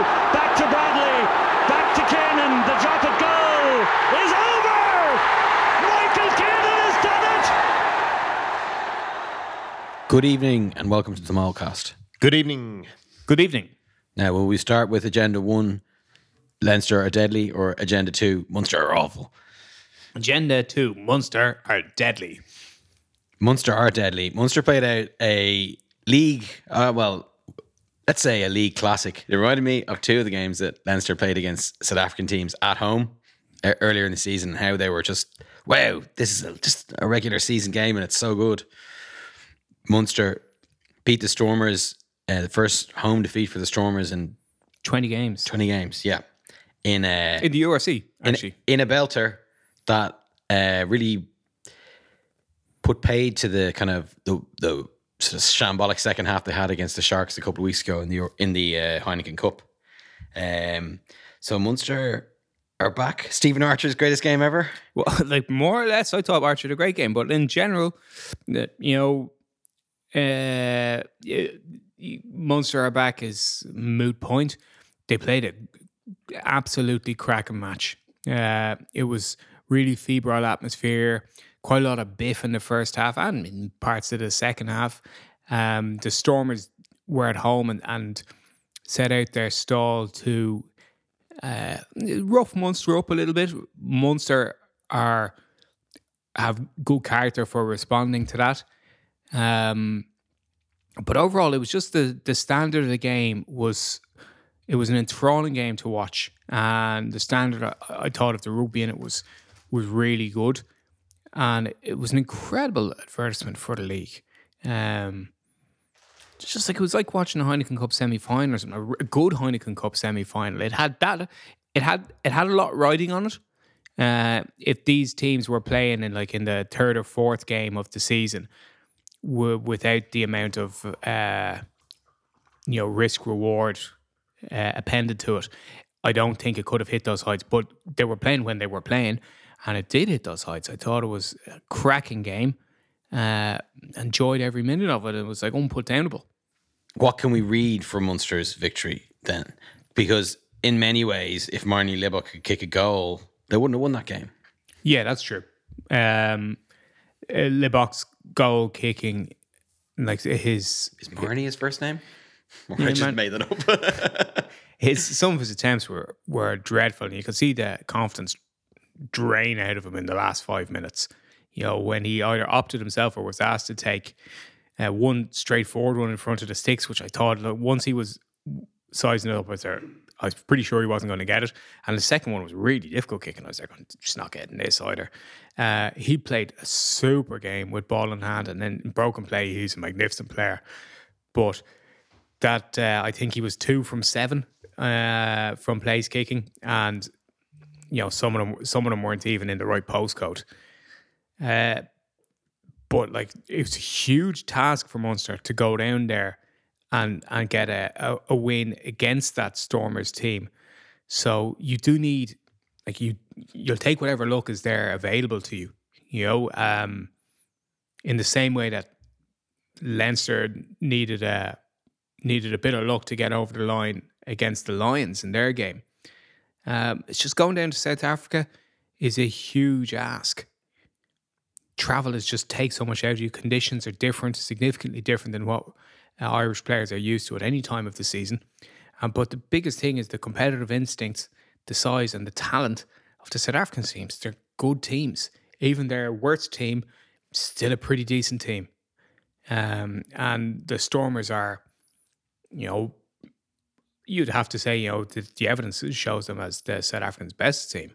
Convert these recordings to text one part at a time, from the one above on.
Back to Bradley. Back to Kiernan. The drop at goal is over. Michael Kiernan has done it. Good evening and welcome to the Molecast. Good evening. Good evening. Now, will we start with Agenda 1, Leinster are deadly, or Agenda 2, Munster are awful? Agenda 2, Munster are deadly. Munster are deadly. Munster played out a league, uh, well, let's say a league classic. It reminded me of two of the games that Leinster played against South African teams at home uh, earlier in the season, how they were just, wow, this is a, just a regular season game and it's so good. Munster beat the Stormers, uh, the first home defeat for the Stormers in 20 games. 20 games, yeah. In a, In the URC, in, actually. in a belter that uh, really put paid to the kind of the the sort of shambolic second half they had against the Sharks a couple of weeks ago in the in the uh, Heineken Cup. Um, so Munster are back. Stephen Archer's greatest game ever. Well, like more or less, I thought Archer had a great game, but in general, you know, uh, Munster are back is moot point. They played a absolutely cracking match. Uh, it was really febrile atmosphere, quite a lot of biff in the first half and in parts of the second half. Um, the Stormers were at home and, and set out their stall to uh, rough Munster up a little bit. Munster are have good character for responding to that. Um, but overall, it was just the the standard of the game was it was an enthralling game to watch, and the standard I, I thought of the rugby in it was was really good, and it was an incredible advertisement for the league. Um, just like it was like watching a Heineken Cup semi final or something, a good Heineken Cup semi final. It had that. It had it had a lot riding on it. Uh, if these teams were playing in like in the third or fourth game of the season, w- without the amount of uh, you know risk reward uh, appended to it, I don't think it could have hit those heights. But they were playing when they were playing, and it did hit those heights. I thought it was a cracking game. Uh, enjoyed every minute of it. It was like unputdownable. What can we read from Munster's victory then? Because in many ways, if Marnie Libbok could kick a goal, they wouldn't have won that game. Yeah, that's true. Um, uh, Libbok's goal kicking, like his Is Marnie his first name? Or I just man. made that up. his some of his attempts were were dreadful, and you could see the confidence drain out of him in the last five minutes. You know, when he either opted himself or was asked to take uh, one straightforward one in front of the sticks, which I thought like, once he was sizing it up, I was there. I was pretty sure he wasn't going to get it, and the second one was really difficult kicking. I was like, I'm just not getting this either. Uh, he played a super game with ball in hand, and then broken play, he's a magnificent player. But that uh, I think he was two from seven uh, from place kicking, and you know some of them some of them weren't even in the right postcode. Uh, but like it was a huge task for Munster to go down there and and get a, a, a win against that Stormers team. So you do need like you you'll take whatever luck is there available to you. You know, um, in the same way that Leinster needed a needed a bit of luck to get over the line against the Lions in their game. Um, it's just going down to South Africa is a huge ask. Travel is just take so much out of you. Conditions are different, significantly different than what uh, Irish players are used to at any time of the season. Um, but the biggest thing is the competitive instincts, the size, and the talent of the South African teams. They're good teams. Even their worst team, still a pretty decent team. Um, and the Stormers are, you know, you'd have to say, you know, the, the evidence shows them as the South Africans' best team.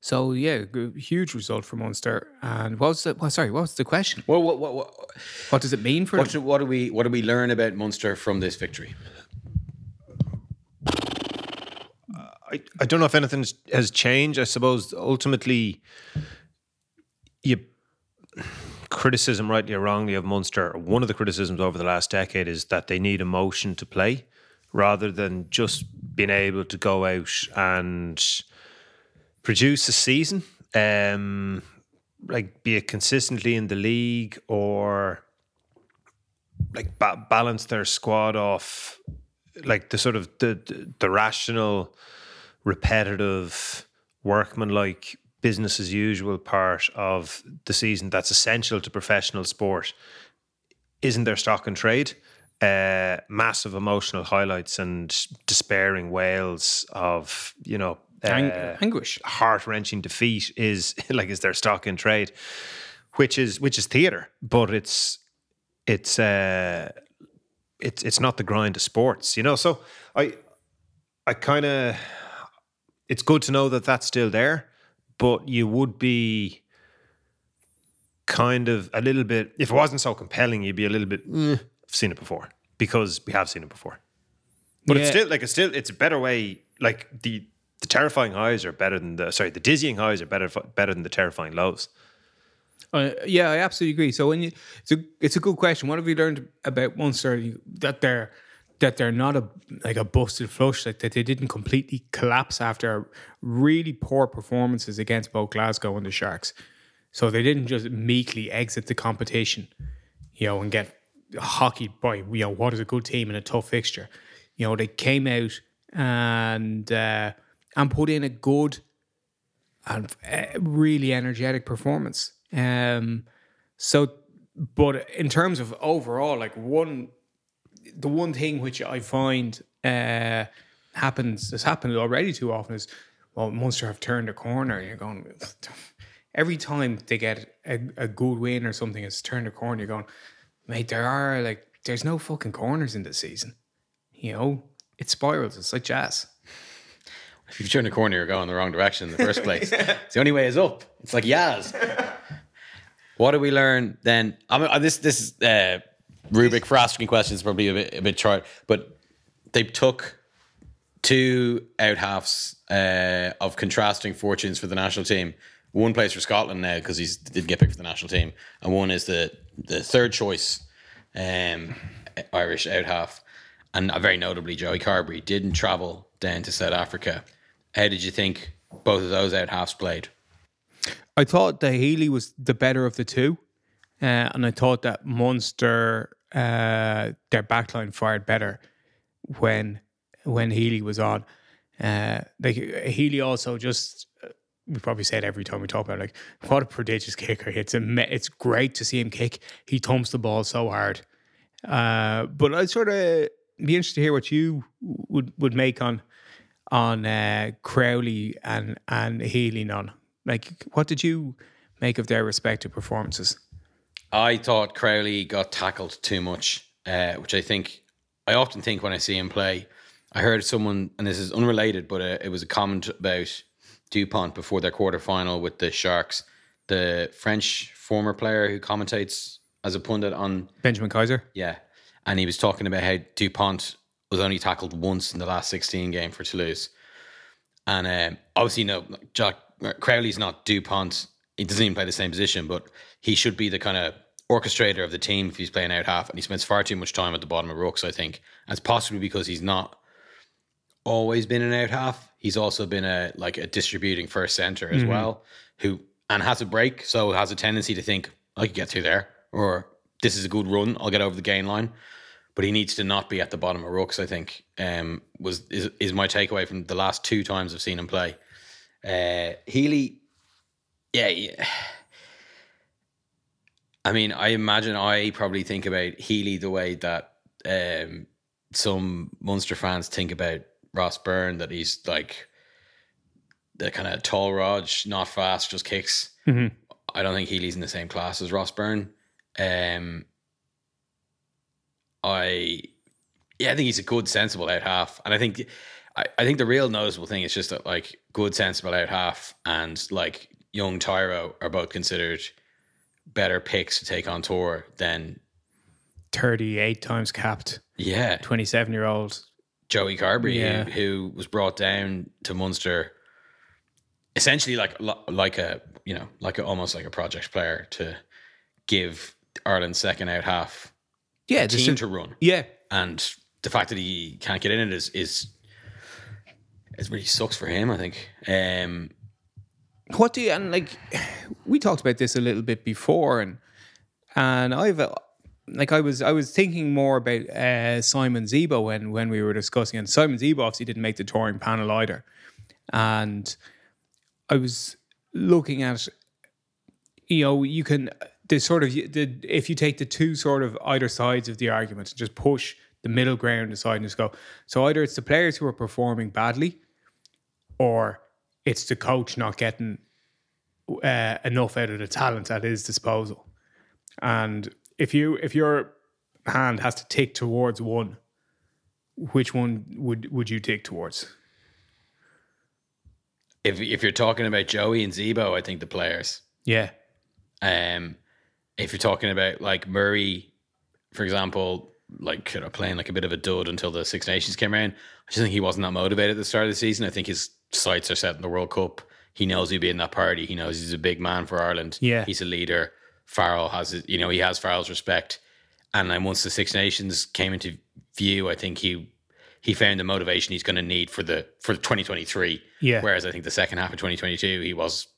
So yeah, huge result for Munster. And what was the? Well, sorry, what was the question? well, what, what, what, What does it mean for what, them? do, what do we what do we learn about Munster from this victory? Uh, I don't know if anything has changed. I suppose ultimately, you criticism, rightly or wrongly, of Munster. One of the criticisms over the last decade is that they need emotion to play, rather than just being able to go out and produce a season. Um, like be it consistently in the league or like ba- balance their squad off like the sort of the the, the rational repetitive workmanlike business as usual part of the season that's essential to professional sport isn't their stock and trade uh, massive emotional highlights and despairing wails of you know Ang- uh, anguish. heart wrenching defeat is like is their stock in trade, which is which is theatre, but it's it's uh it's it's not the grind of sports, you know. So I I kind of it's good to know that that's still there, but you would be kind of a little bit if it wasn't so compelling, you'd be a little bit. "Eh, I've seen it before because we have seen it before. But it's still like it's still it's a better way. Like the the terrifying highs are better than the sorry the dizzying highs are better better than the terrifying lows. Uh, yeah, I absolutely agree. So when you, it's a it's a good question. What have you learned about Munster that they're that they're not a like a busted flush, like that they didn't completely collapse after really poor performances against both Glasgow and the Sharks. So they didn't just meekly exit the competition, you know, and get hockeyed by you know what is a good team in a tough fixture. You know, they came out and uh, and put in a good and uh, really energetic performance. Um, so, but in terms of overall, like one, the one thing which I find uh, happens has happened already too often is, well, Munster have turned a corner. You're going every time they get a, a good win or something, it's turned a corner. You're going, mate, there are like there's no fucking corners in this season. You know, it spirals. It's like jazz. If you turn a corner, you're going the wrong direction in the first place. It's the only way is up. It's like Yazz. what do we learn then? I mean, uh, this this uh, Rubik for asking questions probably a bit a bit short, but they took two out halves uh, of contrasting fortunes for the national team. One plays for Scotland now because he did get picked for the national team, and one is the the third choice um, Irish out half. And very notably, Joey Carbery didn't travel down to South Africa. How did you think both of those out halves played? I thought that Healy was the better of the two, uh, and I thought that Munster uh, their backline fired better when when Healy was on. Uh, like Healy also just we probably say it every time we talk about it, like what a prodigious kicker. It's a it's great to see him kick. He thumps the ball so hard. Uh, but I'd sort of be interested to hear what you would would make on on uh, Crowley and and Healy none. Like, what did you make of their respective performances? I thought Crowley got tackled too much, uh, which I think I often think when I see him play. I heard someone, and this is unrelated, but uh, it was a comment about Dupont before their quarter final with the Sharks. The French former player who commentates as a pundit on Benjamin Kayser. Yeah. And he was talking about how Dupont was only tackled once in the last 16 game for Toulouse. And um, obviously, no, Jack Crowley's not Dupont. He doesn't even play the same position, but he should be the kind of orchestrator of the team if he's playing out half. And he spends far too much time at the bottom of rucks, I think. And it's possibly because he's not always been an out half. He's also been a like a distributing first center as well, who and has a break, so has a tendency to think I could get through there, or this is a good run, I'll get over the gain line. But he needs to not be at the bottom of rucks. I think um, was is, is my takeaway from the last two times I've seen him play. Uh, Healy, yeah, yeah. I mean, I imagine I probably think about Healy the way that um, some Munster fans think about Ross Byrne, that he's like the kind of tall rod, not fast, just kicks. I don't think Healy's in the same class as Ross Byrne. Um, I, yeah, I think he's a good, sensible out half, and I think, I, I think the real noticeable thing is just that like good, sensible out half and like young Tyro are both considered better picks to take on tour than 38 times capped, yeah 27 year old Joey Carbery, Yeah. who, who was brought down to Munster, essentially like like a you know like a, almost like a project player to give Ireland's second out half Yeah, team to run, yeah, and the fact that he can't get in it is is it really sucks for him. I think. Um, what do you and like we talked about this a little bit before and and I've like I was I was thinking more about uh, Simon Zebo when when we were discussing and Simon Zebo obviously didn't make the touring panel either and I was looking at you know you can the sort of the if you take the two sort of either sides of the argument and just push the middle ground aside and just go so either it's the players who are performing badly or it's the coach not getting uh, enough out of the talent at his disposal. And if you if your hand has to tick towards one, which one would would you tick towards? if if you're talking about Joey and Zebo, I think the players. Yeah, Um, if you're talking about like Murray, for example, like you know, playing like a bit of a dud until the Six Nations came around, I just think he wasn't that motivated at the start of the season. I think his sights are set in the World Cup. He knows he'll be in that party. He knows he's a big man for Ireland. Yeah. he's a leader. Farrell has, his- you know, he has Farrell's respect. And then once the Six Nations came into view, I think he he found the motivation he's going to need for the for 2023. Yeah. Whereas I think the second half of 2022, he was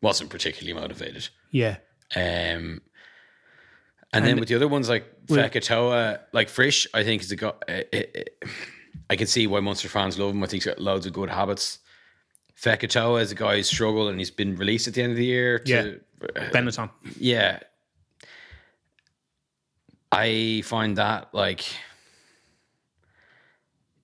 wasn't particularly motivated. yeah, Um, and, then with the other ones like Fekitoa, like Frisch, I think is a guy. Uh, uh, I can see why Munster fans love him. I think he's got loads of good habits. Fekitoa is a guy who's struggled and he's been released at the end of the year. To, Benetton. yeah. I find that like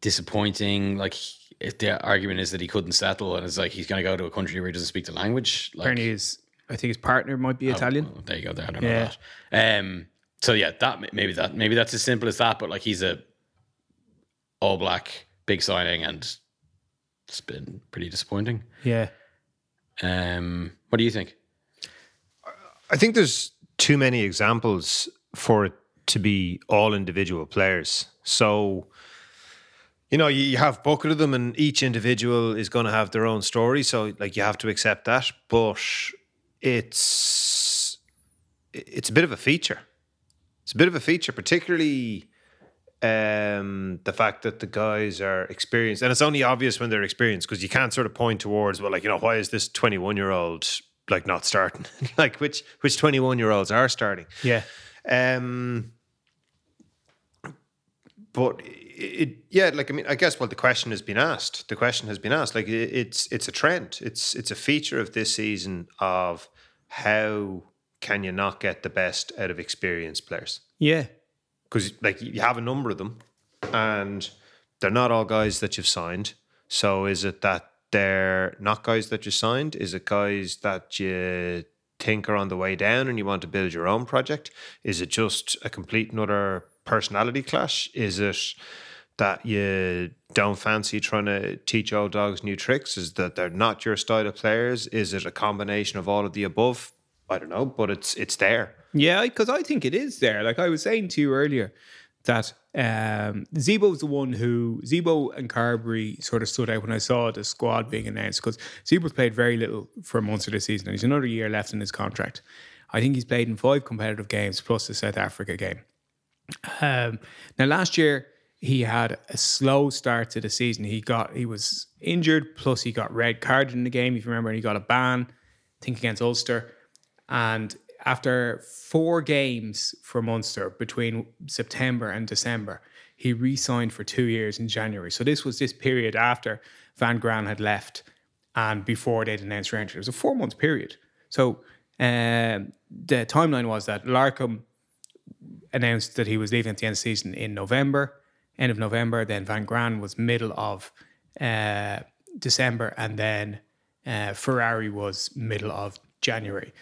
disappointing. Like, if the argument is that he couldn't settle, and it's like he's going to go to a country where he doesn't speak the language. Like, Apparently, his I think his partner might be Italian. well, there you go. There, I don't Yeah. know that. Um. So yeah, that maybe that maybe that's as simple as that. But like he's a all black big signing, and it's been pretty disappointing. Yeah, Um. What do you think? I think there's too many examples for it to be all individual players. So, you know, you, you have bucket of them, and each individual is going to have their own story. So, like, you have to accept that. But it's it's a bit of a feature. It's a bit of a feature, particularly um, the fact that the guys are experienced, and it's only obvious when they're experienced because you can't sort of point towards, well, like you know, why is this twenty-one year old like not starting? like which which twenty-one year olds are starting? yeah, Um, but it, yeah, like I mean, I guess well, the question has been asked. The question has been asked. Like it, it's it's a trend. It's it's a feature of this season of how can you not get the best out of experienced players yeah, because like you have a number of them, and they're not all guys that you've signed. So is it that they're not guys that you signed? Is it guys that you think are on the way down and you want to build your own project? Is it just a complete another personality clash? Is it that you don't fancy trying to teach old dogs new tricks? Is that they're not your style of players? Is it a combination of all of the above? I don't know, but it's it's there. Yeah. Because I think it is there. Like I was saying to you earlier, that um, Zebo's the one who Zebo and Carbery sort of stood out when I saw the squad being announced because Zebo's played very little for Munster this season and he's another year left in his contract. I think he's played in five competitive games plus the South Africa game. Um, now last year he had a slow start to the season. He got he was injured, plus he got red carded in the game. If you remember, he got a ban, I think against Ulster. And after four games for Munster between September and December, he re-signed for two years in January. So this was this period after Van Graan had left and before they'd announced re-entry. It was a four-month period. So um, the timeline was that Larkham announced that he was leaving at the end of the season in November, end of November. Then Van Graan was middle of uh, December, and then uh, Ferrari was middle of January,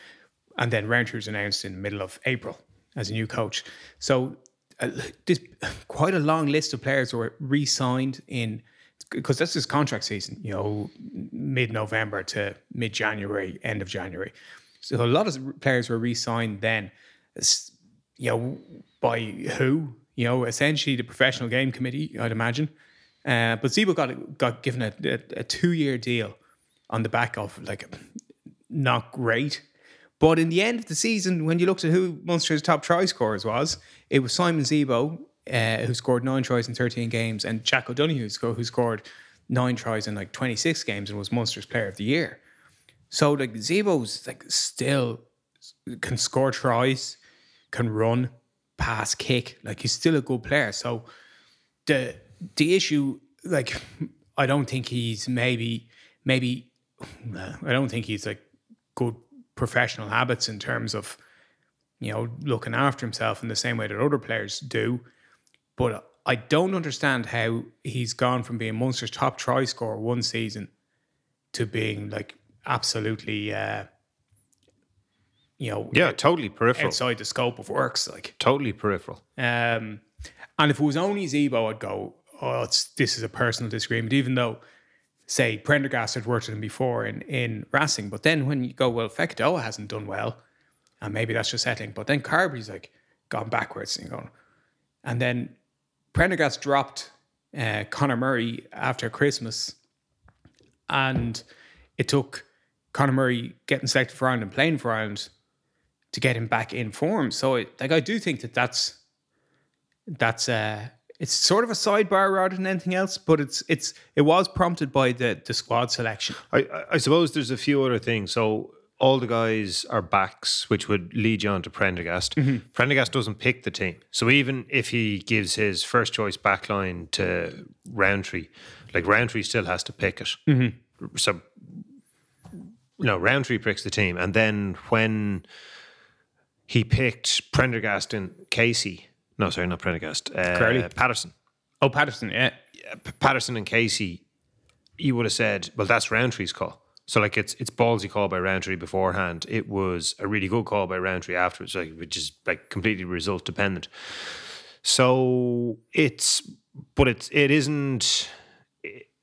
and then Rowntree was announced in the middle of April as a new coach. So uh, this quite a long list of players were re-signed in because that's his contract season. You know, mid-November to mid-January, end of January. So a lot of players were re-signed then. You know, by who? You know, essentially the professional game committee, I'd imagine. Uh, but Zebo got got given a, a, a two year deal on the back of like not great. But in the end of the season, when you looked at who Munster's top try scorers was, it was Simon Zebo, uh, who scored nine tries in 13 games, and Jack O'Donoghue, who scored nine tries in like 26 games and was Munster's player of the year. So like Zebo's like still can score tries, can run, pass, kick. Like he's still a good player. So the the issue, like, I don't think he's maybe maybe I don't think he's like good professional habits in terms of you know looking after himself in the same way that other players do. But I don't understand how he's gone from being Munster's top try scorer one season to being like absolutely uh you know Yeah, totally peripheral. outside the scope of works like Totally peripheral. um, and if it was only Zebo, I'd go, oh, it's, this is a personal disagreement, even though, say, Prendergast had worked with him before in, in Racing. But then when you go, well, Fekitoa hasn't done well, and maybe that's just settling. But then Carbery's like gone backwards and going. And then Prendergast dropped uh, Conor Murray after Christmas. And it took Conor Murray getting selected for Ireland and playing for Ireland to get him back in form. So, it, like, I do think that that's that's uh it's sort of a sidebar rather than anything else, but it's it's it was prompted by the the squad selection. I, I- suppose there's a few other things. So all the guys are backs, which would lead you on to Prendergast. Mm-hmm. Prendergast doesn't pick the team. So even if he gives his first choice backline to Rowntree, like Rowntree still has to pick it. Mm-hmm. So no, Rowntree picks the team. And then when he picked Prendergast and Casey, no, sorry, not Prendergast, uh, Curley. Patterson. Oh, Patterson, yeah. P- Patterson and Casey, you would have said, well, that's Rowntree's call. So like it's it's ballsy call by Rowntree beforehand. It was a really good call by Rowntree afterwards, like which is like completely result dependent. So it's but it's it isn't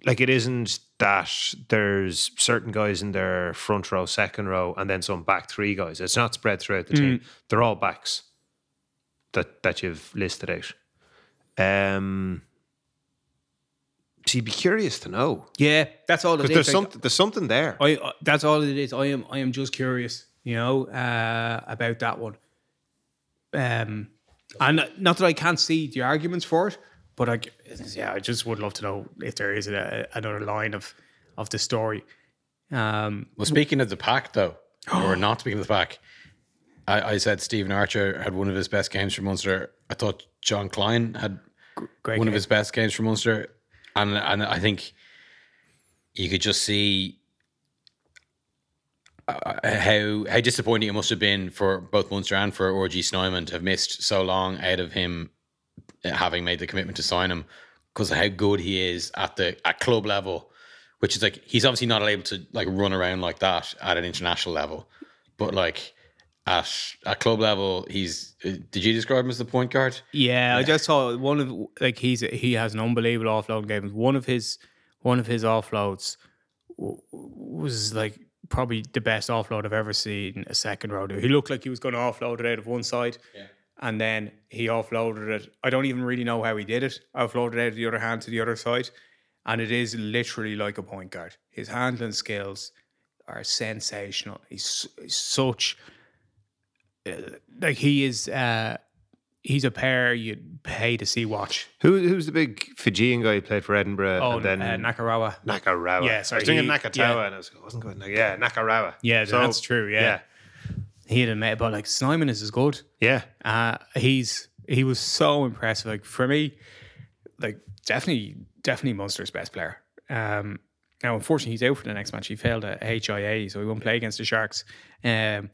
like it isn't that there's certain guys in their front row, second row, and then some back three guys. It's not spread throughout the team. They're all backs that that you've listed out. Um so you'd be curious to know. Yeah, that's all it Because there's Like, something there's something there. I, uh, that's all it is. I am I am just curious, you know, uh, about that one. Um, and not that I can't see the arguments for it, but I, yeah, I just would love to know if there is a, another line of of the story. Um, Well, speaking of the pack, though, or not speaking of the pack, I, I said Stephen Archer had one of his best games for Munster. I thought Jean Kleyn had great one of his best games for Munster, and and I think you could just see uh, how how disappointing it must have been for both Munster and for RG Snyman to have missed so long out of him uh, having made the commitment to sign him because of how good he is at the at club level, which is like he's obviously not able to like run around like that at an international level, but like at at club level, he's. uh, Did you describe him as the point guard? Yeah, I just saw one of like he's he has an unbelievable offload game. One of his one of his offloads w- was like probably the best offload I've ever seen a second row do. He looked like he was going to offload it out of one side, and then he offloaded it. I don't even really know how he did it. Offloaded it out of the other hand to the other side, and it is literally like a point guard. His handling skills are sensational. He's, he's such like he is. uh He's a pair you'd pay to see watch. Who who's the big Fijian guy who played for Edinburgh Oh, and then uh, Nakarawa. Nakarawa. Yeah, sorry. I was thinking he- Nakatawa yeah. and I was, I wasn't going. Yeah, Nakarawa. Yeah, that's true, yeah. He had a mate, but like Snyman is as good. yeah, Uh, he's he was so impressive. Like for me, like definitely definitely Munster's best player. Um, now unfortunately he's out for the next match. He failed a HIA, so he won't play against the Sharks. Um,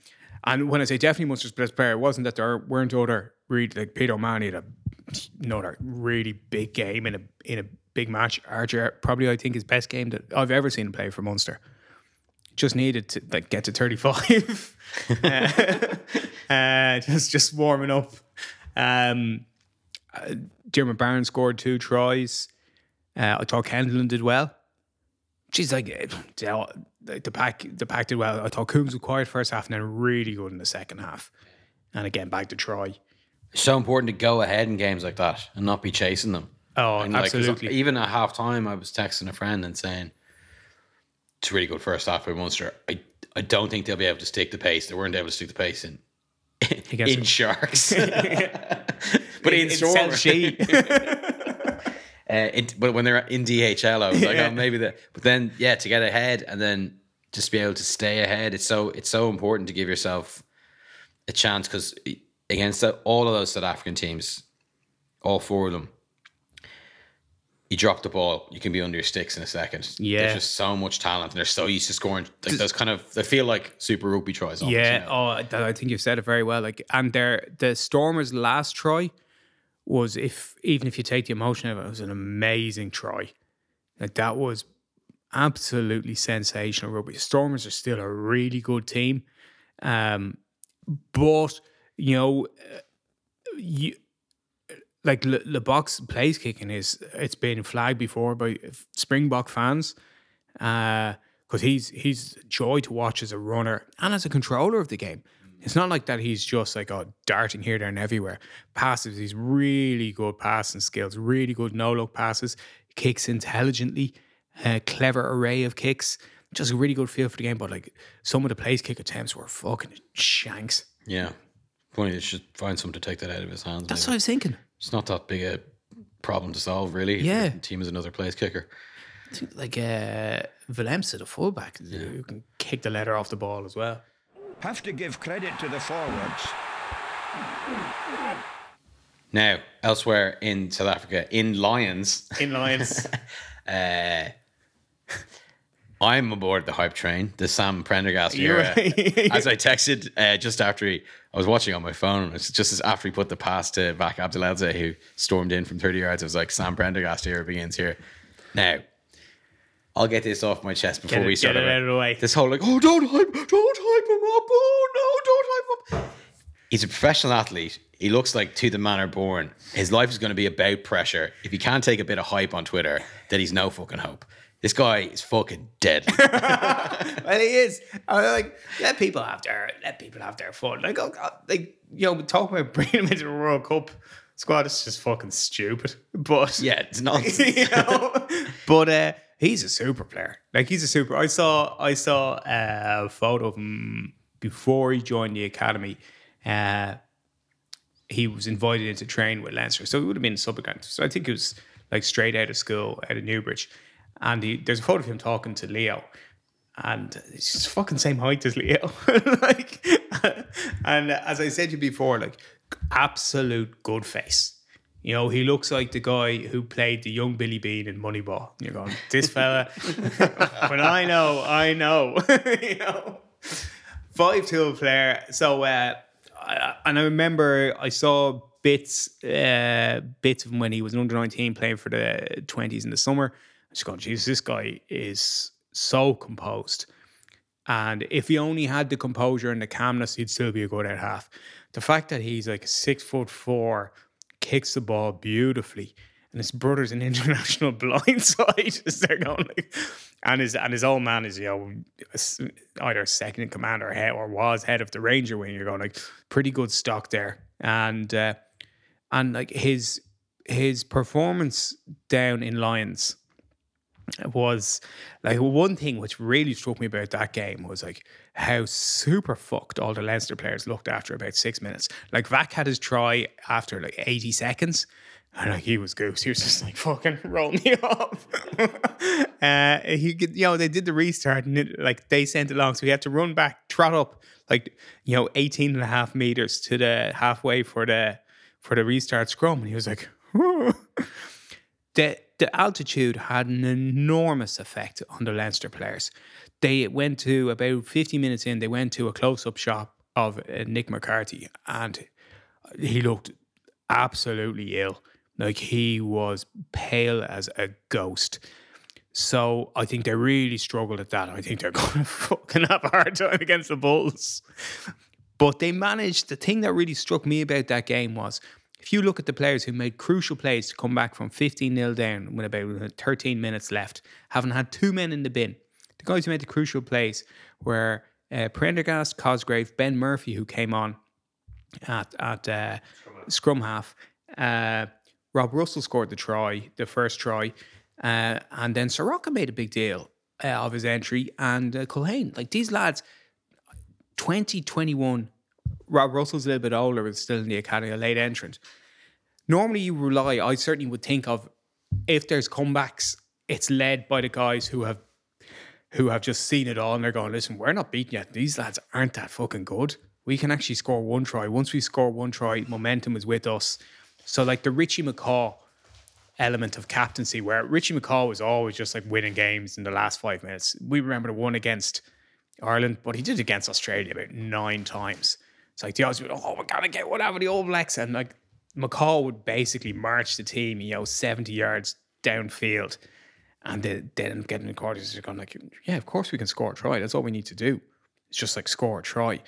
and when I say definitely Munster's best player, it wasn't that there weren't other really like Peter O'Mahony had a, another really big game in a in a big match. Archer probably I think his best game that I've ever seen him play for Munster. Just needed to like get to 35 uh, uh, just just warming up. Um uh, Diarmuid Barron scored two tries. Uh, I thought Kendall did well. She's like eh, the pack the pack did well I thought Coombes was quiet first half and then really good in the second half and again back to It's so important to go ahead in games like that and not be chasing them. Oh, And, like, absolutely. even at half time, I was texting a friend and saying, it's a really good first half by Munster. I, I don't think they'll be able to stick the pace. They weren't able to stick the pace in in. Sharks. but in, in Storm. Uh, in, but when they're in DHL, I was like, Yeah. oh, maybe that. But then, yeah, to get ahead and then just be able to stay ahead, it's so it's so important to give yourself a chance because against all of those South African teams, all four of them, you drop the ball, you can be under your sticks in a second. Yeah. there's just so much talent, and they're so used to scoring. Like those kind of, they feel like Super Rugby tries. Almost, Yeah. you know? Oh, I think you've said it very well. Like, and their the Stormers' last try was if even if you take the emotion of it, it was an amazing try. Like that was absolutely sensational rugby. Stormers are still a really good team, um, but you know, uh, you like Libbok's place kicking is it's been flagged before by Springbok fans because he's he's joy to watch as a runner and as a controller of the game. It's not like that he's just like oh darting here, there, and everywhere. Passes, he's really good passing skills, really good no look passes, kicks intelligently, a clever array of kicks. Just a really good feel for the game. But like some of the place kick attempts were fucking shanks. yeah. Funny, they should find someone to take that out of his hands. That's maybe. what I was thinking. It's not that big a problem to solve, really. Yeah. The team is another place kicker. Like uh, Willemse, the fullback, who can kick the letter off the ball as well. Have to give credit to the forwards. Now, elsewhere in South Africa, in Lions, In Lions. uh, I'm aboard the hype train, the Sam Prendergast era. right. as I texted uh, just after he, I was watching on my phone, it's just as after he put the pass to Vakh Abdaladze, who stormed in from 30 yards, I was like, Sam Prendergast era begins here. Now, I'll get this off my chest before it- we start. get it out of the way. This whole like, oh, don't hype, don't hype him up. Oh no, don't hype him up. He's a professional athlete. He looks like to the manner born. His life is going to be about pressure. If he can't take a bit of hype on Twitter, then he's no fucking hope. This guy is fucking dead. well, he is. I like let people have their let people have their fun. Like, oh God, like you know, talk about bringing him into the World Cup squad is just fucking stupid. But yeah, it's not. you know, but uh, he's a super player. Like he's a super. I saw I saw a photo of him before he joined the academy. Uh, he was invited in to train with Leinster, so he would have been sub-academy. So I think it was like straight out of school, out of Newbridge. And he, there's a photo of him talking to Leo, and he's just fucking same height as Leo. like, and as I said to you before, like absolute good face. You know, he looks like the guy who played the young Billy Beane in Moneyball. You're going, this fella. but I know, I know. you know, five tool player. So, uh, I, and I remember I saw bits, uh, bits of him when he was an under nineteen playing for the twenties in the summer. I just going, Jesus, this guy is so composed. And if he only had the composure and the calmness, he'd still be a good out half. The fact that he's like six foot four, kicks the ball beautifully, and his brother's an international blindside, is they're going like, and his and his old man is you know either second in command or head or was head of the Ranger wing. You're going like pretty good stock there, and uh, and like his his performance down in Lions was like one thing which really struck me about that game was like how super fucked all the Leinster players looked after about six minutes. Like Vakh had his try after like 80 seconds. And like he was goose. He was just like fucking roll me off. uh he you know, they did the restart and it, like they sent it along. So he had to run back, trot up like, you know, 18 and a half meters to the halfway for the for the restart scrum. And he was like, the the altitude had an enormous effect on the Leinster players. They went to about 50 minutes in, they went to a close up shot of uh, Nick McCarthy and he looked absolutely ill. Like he was pale as a ghost. So I think they really struggled at that. I think they're going to fucking have a hard time against the Bulls. But they managed. The thing that really struck me about that game was if you look at the players who made crucial plays to come back from 15 0 down with about 13 minutes left, having had two men in the bin, the guys who made the crucial plays were uh, Prendergast, Cosgrave, Ben Murphy, who came on at, at uh, scrum half, uh, Rob Russell scored the try, the first try, uh, and then Soroka made a big deal uh, of his entry, and uh, Culhane. Like these lads, 2021, Rob Russell's a little bit older, but still in the academy, a late entrant. Normally, you rely. I certainly would think of if there's comebacks, it's led by the guys who have who have just seen it all and they're going, listen, we're not beaten yet. These lads aren't that fucking good. We can actually score one try. Once we score one try, momentum is with us. So like the Richie McCaw element of captaincy, where Richie McCaw was always just like winning games in the last five minutes. We remember the one against Ireland, but he did against Australia about nine times. It's like the odds would, oh, we're gonna get one the All Blacks, and like McCaw would basically march the team, you know, seventy yards downfield, and they, they getting the quarters. They're going like, yeah, of course we can score a try. That's all we need to do. It's just like score a try.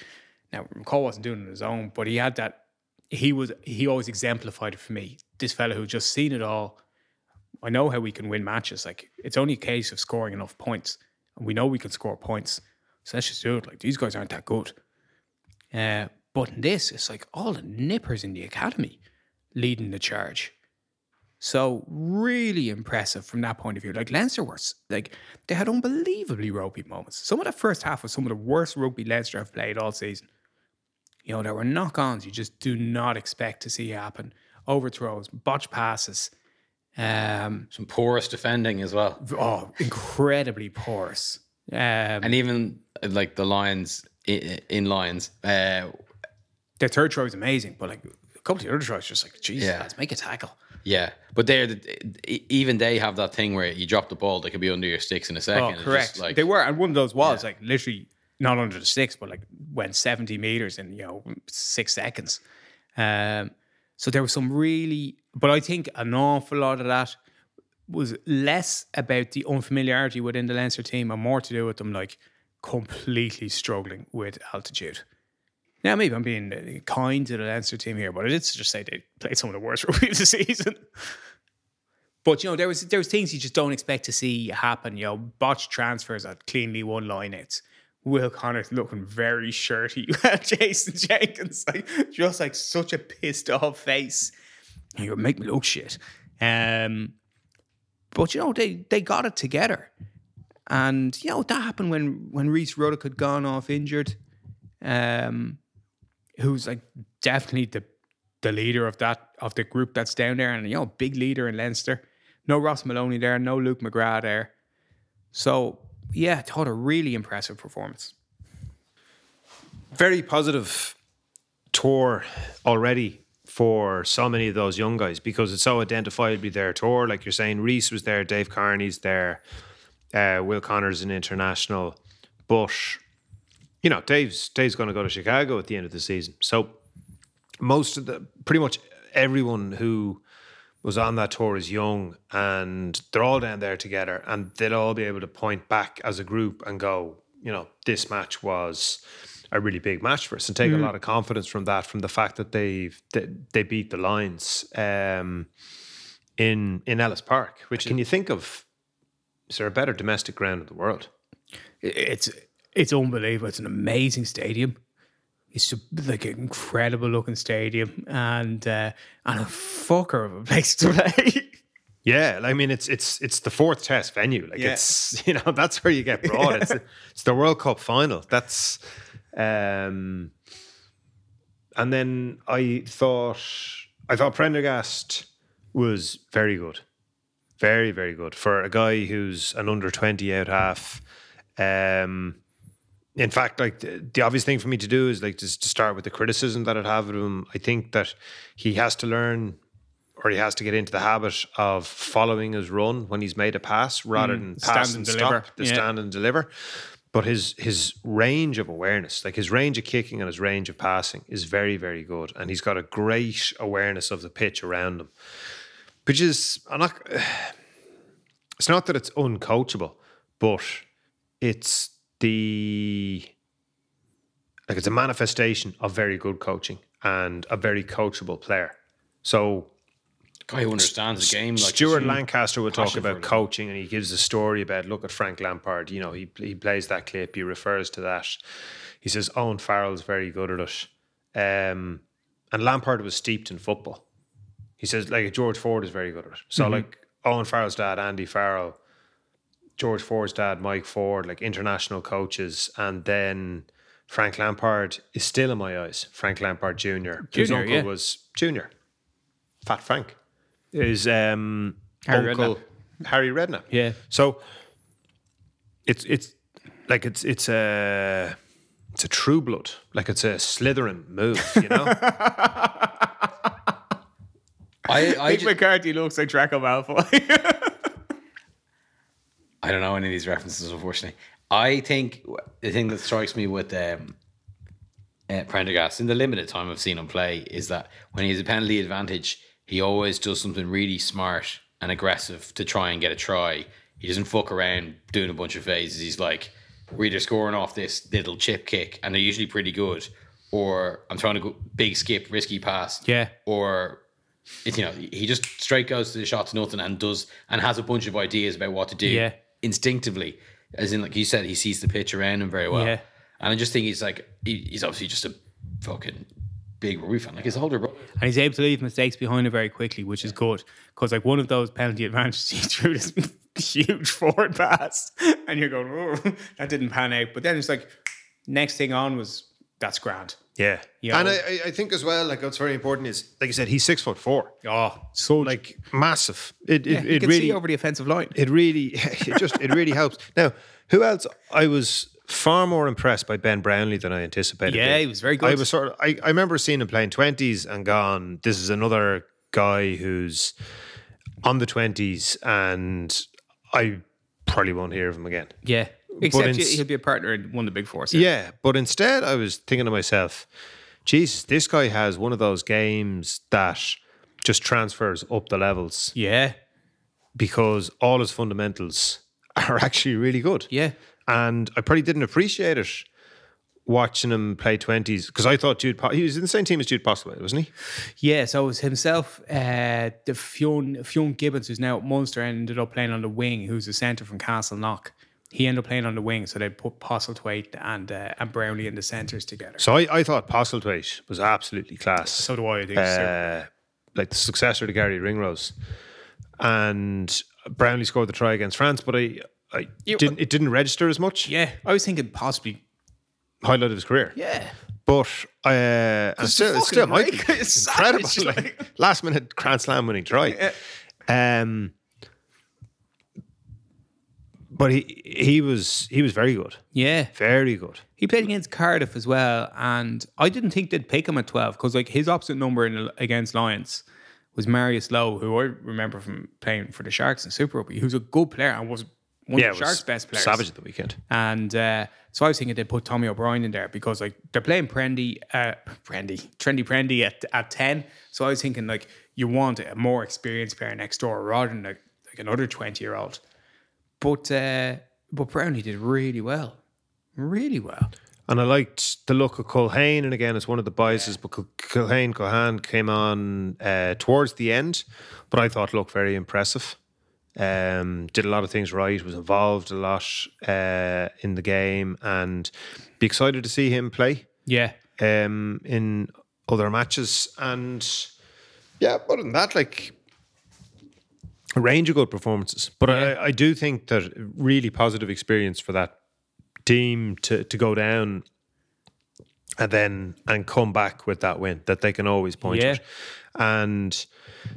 Now McCaw wasn't doing it on his own, but he had that. He was he always exemplified it for me. This fella who just seen it all. I know how we can win matches. Like it's only a case of scoring enough points, and we know we can score points. So let's just do it. Like these guys aren't that good. Uh, but in this, it's like all the nippers in the academy leading the charge. So really impressive from that point of view. Like Leinster were like they had unbelievably ropey moments. Some of the first half was some of the worst rugby Leinster have played all season. You know, there were knock-ons you just do not expect to see happen. Overthrows, botch passes. Um, Some porous defending as well. oh, incredibly porous. Um, And even like the Lions in, in lines, uh, their third try was amazing, but like a couple of the other tries, just like, Jesus, Yeah. lads, make a tackle. yeah. But they're the, even they have that thing where you drop the ball, they could be under your sticks in a second. Oh, correct. like they were, and one of those was Yeah. like literally not under the sticks, but like went seventy meters in you know six seconds. Um, so there was some really, but I think an awful lot of that was less about the unfamiliarity within the Leinster team and more to do with them like completely struggling with altitude. Now, maybe I'm being kind to the Leinster team here, but I did just say they played some of the worst rugby of the season. But you know, there was there was things you just don't expect to see happen. You know, botched transfers at cleanly won lineouts. Will Connor looking very shirty. Jason Jenkins, like just like such a pissed off face. You make me look shit. Um, but you know, they they got it together, and you know that happened when when Rhys Ruddock had gone off injured. Um, who's like definitely the the leader of that of the group that's down there, and you know, big leader in Leinster. No Ross Molony there, no Luke McGrath there. So yeah, thought a really impressive performance. very positive tour already for so many of those young guys because it's so identifiably their tour. Like you're saying, Rhys was there, Dave Kearney's there, uh, Will Connor's an international, but you know, Dave's Dave's going to go to Chicago at the end of the season. So most of the pretty much everyone who was on that tour is young and they're all down there together and they'll all be able to point back as a group and go, you know, this match was a really big match for us and take a lot of confidence from that, from the fact that they've they, they beat the Lions um, in in Ellis Park. Which can you think of? Is there a better domestic ground in the world? It's it's unbelievable. It's an amazing stadium. It's like an incredible looking stadium and uh, and a fucker of a place to play. Yeah, I mean it's it's it's the fourth test venue. Like Yeah. it's you know that's where you get brought. It's it's the World Cup final. That's um and then I thought I thought Prendergast was very good. Very, very good. For a guy who's an under twenty out half. Um in fact, like the, the obvious thing for me to do is like just to start with the criticism that I'd have of him. I think that he has to learn or he has to get into the habit of following his run when he's made a pass rather mm, than stand pass and and deliver. stop, the Yeah. stand and deliver. But his his range of awareness, like his range of kicking and his range of passing, is very very good, and he's got a great awareness of the pitch around him, which is I'm not. It's not that it's uncoachable, but it's the like it's a manifestation of very good coaching and a very coachable player. So guy who understands the game. Like Stuart Lancaster will talk about coaching, and he gives a story about look at Frank Lampard. You know, he he plays that clip. He refers to that. He says Owen Farrell's very good at it, um, and Lampard was steeped in football. He says like George Ford is very good at it. So like Owen Farrell's dad, Andy Farrell, George Ford's dad, Mike Ford, like international coaches, and then Frank Lampard is still in my eyes. Frank Lampard Jr. whose Junior, uncle yeah. was Junior. Fat Frank is um, Harry uncle Harry Redknapp. Yeah. So it's it's like it's it's a it's a true blood, like it's a Slytherin move, you know. I, I, Nick ju- McCarthy looks like Draco Malfoy. I don't know any of these references, unfortunately. I think the thing that strikes me with um, uh, Prendergast in the limited time I've seen him play is that when he has a penalty advantage, he always does something really smart and aggressive to try and get a try. He doesn't fuck around doing a bunch of phases. He's like, we're either scoring off this little chip kick, and they're usually pretty good, or I'm trying to go big skip, risky pass. Yeah. Or it's you know he just straight goes to the shot to nothing and does and has a bunch of ideas about what to do Yeah. Instinctively as in like you said he sees the pitch around him very well Yeah. and I just think he's like he, he's obviously just a fucking big rugby fan like his older brother and he's able to leave mistakes behind him very quickly, which is good. Because like one of those penalty advantages, he threw this huge forward pass, and you're going, oh, that didn't pan out. But then it's like next thing on was that's grand. Yeah, Yeah. and I, I- I think as well, like what's very important is, like I said, he's six foot four, Oh, so like like massive. It it, yeah, you it can really see over the offensive line. it really it just it really helps. Now, who else? I was far more impressed by Ben Brownlee than I anticipated. Yeah, being. he was very good. I was sort of I, I remember seeing him playing twenties and gone. This is another guy who's on the twenties, and I probably won't hear of him again. yeah, except ins- he'll be a partner in one of the big four. so- Yeah, but instead, I was thinking to myself, Jesus, this guy has one of those games that just transfers up the levels yeah, because all his fundamentals are actually really good. yeah. And I probably didn't appreciate it watching him play 20s because I thought Jude, po- he was in the same team as Jude Postlethwaite, wasn't he? Yeah, so it was himself, uh, the Fionn, Fionn Gibbons, who's now at Munster, ended up playing on the wing, who's a centre from Castleknock. He ended up playing on the wing, so they put Postlethwaite and uh, and Brownlee in the centres together. So I, I thought Postlethwaite was absolutely class. So do I. I think. uh, like the successor to Garry Ringrose. And Brownlee scored the try against France, but I, I You- didn't. It didn't register as much. yeah, I was thinking possibly. Highlight of his career. Yeah, But uh, and still, fucking still might be It's incredible. savage, Like, last minute Grand Slam winning try. Um, but he he was he was very good, yeah. very good. He played against Cardiff as well, and I didn't think they'd pick him at twelve because like his opposite number in, against Lions was Marius Louw, who I remember from playing for the Sharks in Super Rugby, who's a good player and was one Yeah, of the Sharks' best players. Savage at the weekend. And uh, so I was thinking they'd put Tommy O'Brien in there because like they're playing Prendy, uh, Prendy, Trendy Prendy at, at 10. So I was thinking like you want a more experienced player next door rather than like, like another 20 year old. But uh, but Brownie did really well. Really well. And I liked the look of Culhane, and again, it's one of the biases, but Cul- Culhane Cohan came on uh, towards the end, but I thought looked very impressive. Um, did a lot of things right, was involved a lot uh, in the game, and be excited to see him play Yeah. um, in other matches. And yeah, other than that, like a range of good performances. But I, I do think that really positive experience for that team to to go down and then and come back with that win that they can always point Yeah. at. And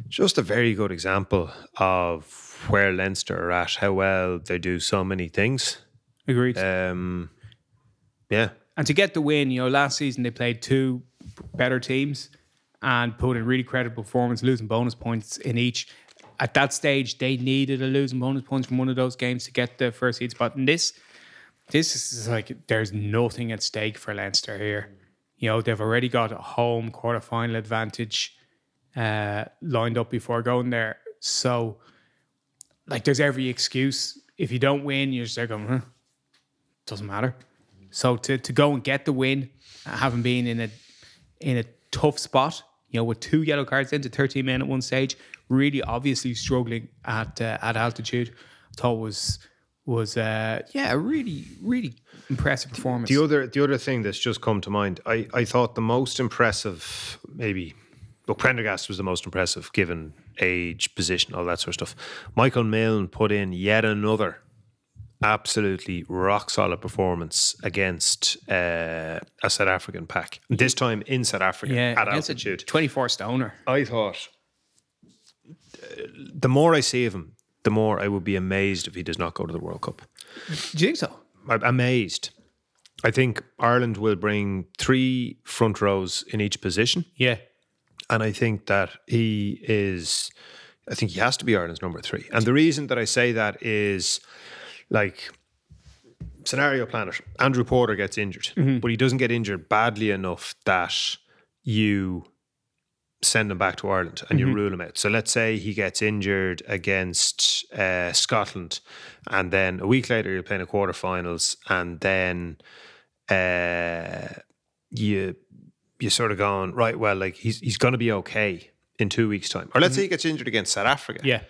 just a very good example of where Leinster are at, how well they do so many things. Agreed. Um, yeah. And to get the win, you know, last season they played two better teams and put in really credible performance, losing bonus points in each. At that stage, they needed a losing bonus points from one of those games to get the first seed spot. And this, this is like there's nothing at stake for Leinster here. You know, they've already got a home quarterfinal advantage uh, lined up before going there. So, like, there's every excuse. If you don't win, you're just like, going, huh, doesn't matter. So to, to go and get the win, having been in a in a tough spot, you know, with two yellow cards into 13 men at one stage, really obviously struggling at uh, at altitude, I thought was was uh, yeah, a really really impressive performance. The other the other thing that's just come to mind, I, I thought the most impressive, maybe But Prendergast was the most impressive given age, position, all that sort of stuff. Michael Milne put in yet another absolutely rock solid performance against uh, a South African pack. This time in South Africa Yeah, at altitude. 24 stoner. I thought the more I see of him, the more I would be amazed if he does not go to the World Cup. Do you think so? I'm amazed. I think Ireland will bring three front rows in each position. Yeah. And I think that he is, I think he has to be Ireland's number three. And the reason that I say that is like, scenario planet, Andrew Porter gets injured, mm-hmm. but he doesn't get injured badly enough that you send him back to Ireland and you rule him out. So let's say he gets injured against uh, Scotland, and then a week later you're playing a quarterfinals, and then uh, you you sort of going right. Well, like he's he's going to be okay in two weeks' time. Or let's say he gets injured against South Africa, Yeah.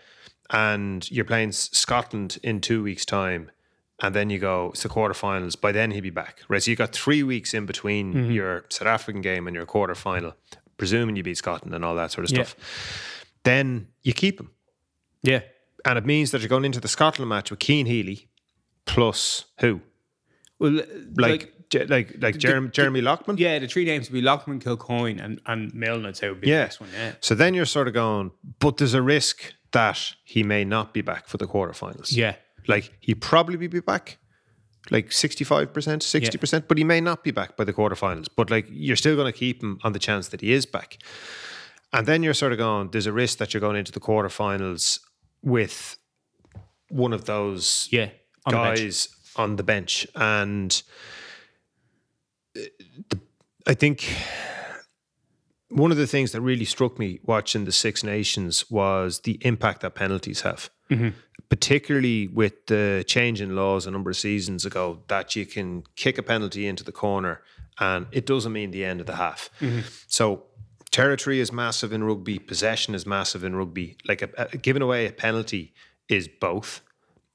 and you're playing Scotland in two weeks' time, and then you go it's the quarterfinals. By then he'd be back, right? So you got three weeks in between your South African game and your quarterfinal, presuming you beat Scotland and all that sort of Yeah. stuff. Then you keep him, Yeah. and it means that you're going into the Scotland match with Cian Healy plus who, Well, like like like, like Jeremy, Jeremy Loughman. yeah, the three names would be Loughman, Kilcoyne, and, and Milne, I'd say would be Yeah. the next one. Yeah. So then you're sort of going, but there's a risk that he may not be back for the quarterfinals. Yeah. Like he probably be back, like 65%, 60%, but he may not be back by the quarterfinals. But like you're still going to keep him on the chance that he is back. And then you're sort of going, there's a risk that you're going into the quarterfinals with one of those Yeah. On the guys on the bench. And uh, the, I think one of the things that really struck me watching the Six Nations was the impact that penalties have. Mm-hmm. Particularly with the change in laws a number of seasons ago, that you can kick a penalty into the corner and it doesn't mean the end of the half. Mm-hmm. So, territory is massive in rugby, possession is massive in rugby. Like, a, a, giving away a penalty is both.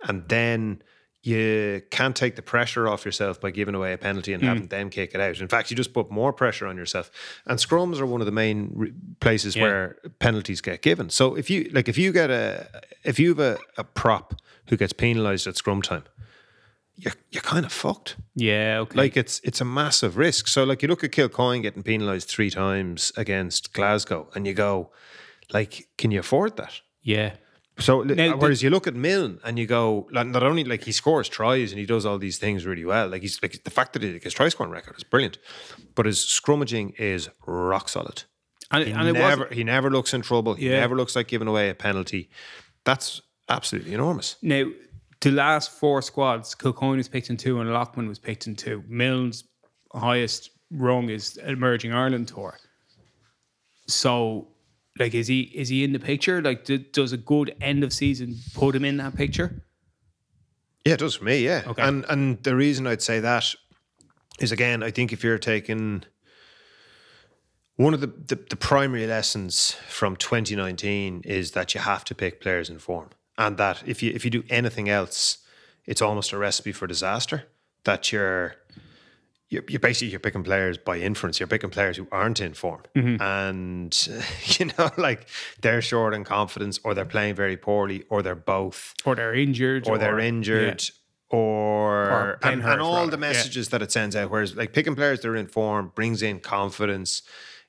And then you can't take the pressure off yourself by giving away a penalty and hmm. having them kick it out. In fact, you just put more pressure on yourself. And scrums are one of the main re- places where penalties get given. So if you like, if you get a if you have a, a prop who gets penalised at scrum time, you're you're kind of fucked. Yeah. Okay. Like it's it's a massive risk. So like you look at Kilcoyne getting penalised three times against Glasgow, and you go, like, can you afford that? yeah. So Now, uh, the- whereas you look at Milne and you go, like, not only like he scores tries and he does all these things really well, like he's like the fact that he, his try scoring record is brilliant, but his scrummaging is rock solid. And, He and never he never looks in trouble. He Yeah. never looks like giving away a penalty. That's absolutely enormous. now the last four squads. Kilcoyne was picked in two, and Loughman was picked in two. Milne's highest rung is emerging Ireland tour. So, like, is he is he in the picture? Like, do, does a good end of season put him in that picture? Yeah, it does for me. Yeah, Okay. and and the reason I'd say that is again, I think if you're taking one of the, the the primary lessons from 2019 is that you have to pick players in form, and that if you if you do anything else, it's almost a recipe for disaster. That you're you're, you're basically you're picking players by inference. You're picking players who aren't in form, mm-hmm. and you know, like they're short in confidence, or they're playing very poorly, or they're both Or they're injured, or they're injured, or, Or and, and all rather. the Yeah. messages that it sends out. Whereas, like picking players that are in form brings in confidence.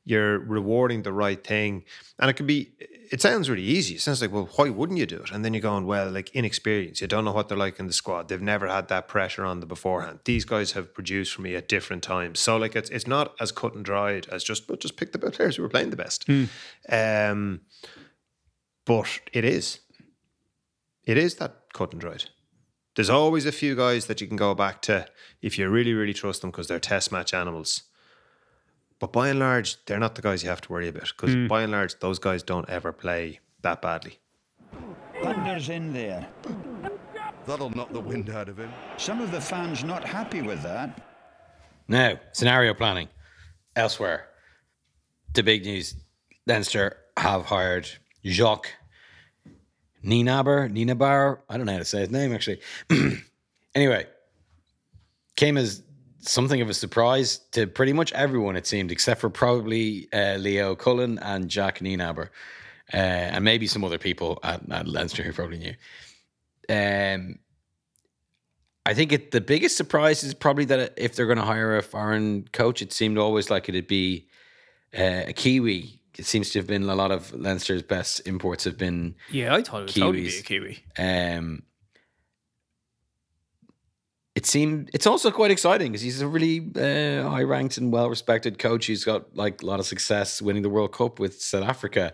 You're rewarding the right thing, and it can be. It sounds really easy. It sounds like, well, why wouldn't you do it? And then you're going, well, like inexperience. You don't know what they're like in the squad. They've never had that pressure on them beforehand. These guys have produced for me at different times. So like, it's it's not as cut and dried as just, but just pick the players who were playing the best. Um, but it is it is that cut and dried. There's always a few guys that you can go back to if you really, really trust them because they're test match animals. But by and large, they're not the guys you have to worry about because hmm. by and large, those guys don't ever play that badly. Thunder's in there. That'll knock the wind out of him. Some of the fans not happy with that. Now, scenario planning. Elsewhere, the big news Leinster have hired Jacques Nienaber, Nienaber. I don't know how to say his name actually. anyway, came as something of a surprise to pretty much everyone, it seemed, except for probably uh, Leo Cullen and Jack Nienaber, uh, and maybe some other people at, at Leinster who probably knew. Um, I think it, the biggest surprise is probably that if they're going to hire a foreign coach, it seemed always like it'd be uh, a Kiwi. It seems to have been a lot of Leinster's best imports have been Yeah, I thought it would totally be a Kiwi. um, it seemed it's also quite exciting because he's a really uh, high ranked and well respected coach. He's got like a lot of success winning the World Cup with South Africa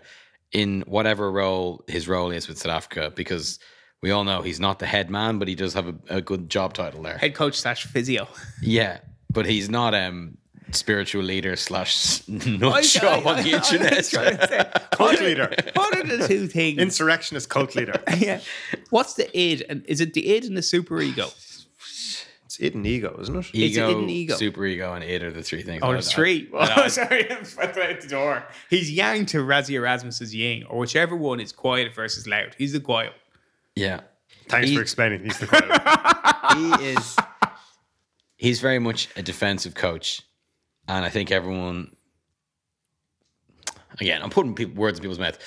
in whatever role his role is with South Africa. Because we all know he's not the head man, but he does have a, a good job title there. Head coach slash physio. Yeah, but he's not um spiritual leader slash nut job on the internet. Cult leader. What are the two things? Insurrectionist cult leader. yeah. What's the id? And is it the id and the super ego? It's hidden ego, isn't it? ego, hidden ego. super ego, and eight are the three things. Oh, I- there's I- three. I know. Oh, sorry, I'm fucking out the door. He's yang to Rassie Erasmus's yin, or whichever one is quiet versus loud. He's the quiet. Yeah. Thanks He- for explaining. He's the quiet. he is he's very much a defensive coach and i think everyone again i'm putting people, words in people's mouth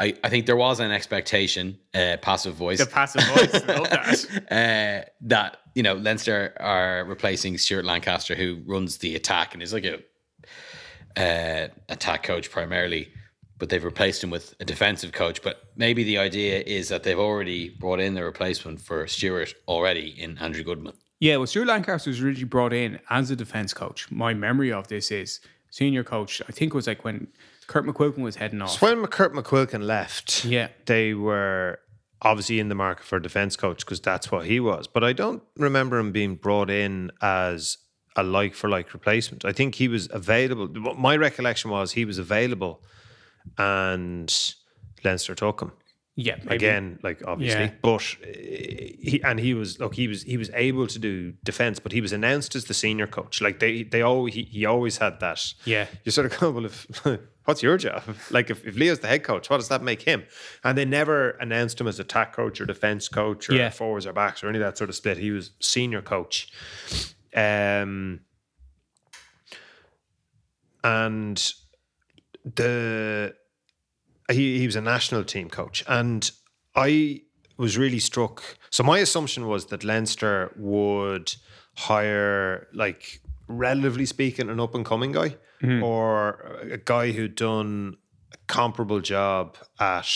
I, I think there was an expectation uh, passive voice The passive voice. Love that. uh, that you know Leinster are replacing Stuart Lancaster, who runs the attack and is like a uh, attack coach primarily, but they've replaced him with a defensive coach. But maybe the idea is that they've already brought in the replacement for Stuart already in Andrew Goodman. Yeah, well, Stuart Lancaster was originally brought in as a defense coach. My memory of this is senior coach. I think it was like when Kurt McQuilkin was heading off. So when Kurt McQuilkin left, Yeah. they were obviously in the market for a defense coach because that's what he was. But I don't remember him being brought in as a like for like replacement. I think he was available. My recollection was he was available and Leinster took him. yeah, maybe. again, like obviously, Yeah. but uh, he and he was look, he was he was able to do defense, but he was announced as the senior coach. Like they they always he, he always had that. Yeah. you sort of go, well, if what's your job? Like if, if Leo's the head coach, what does that make him? And they never announced him as attack coach or defense coach or Yeah. forwards or backs or any of that sort of split. He was senior coach. Um, and the he, he was a national team coach and I was really struck so my assumption was that Leinster would hire like relatively speaking an up and coming guy or a guy who'd done a comparable job at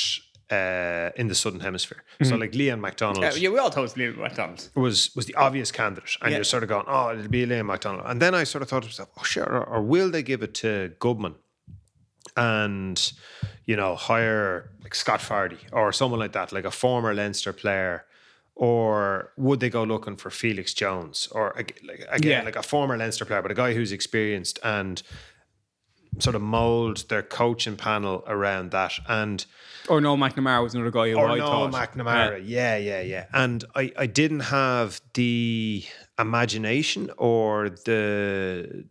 uh, in the southern hemisphere so like Leon MacDonald Yeah, yeah, we all told Liam McDonald. was was the obvious candidate, and Yeah. you're sort of going, oh, it'll be Liam McDonald. And then I sort of thought to myself, oh, sure, or, or will they give it to Goodman and you know hire like Scott Fardy or someone like that, like a former Leinster player, or would they go looking for Felix Jones or like, again Yeah. like a former Leinster player, but a guy who's experienced and sort of mold their coaching panel around that and Or no, McNamara was another guy who or I no thought. McNamara. Yeah, yeah, yeah. And I, I didn't have the imagination or the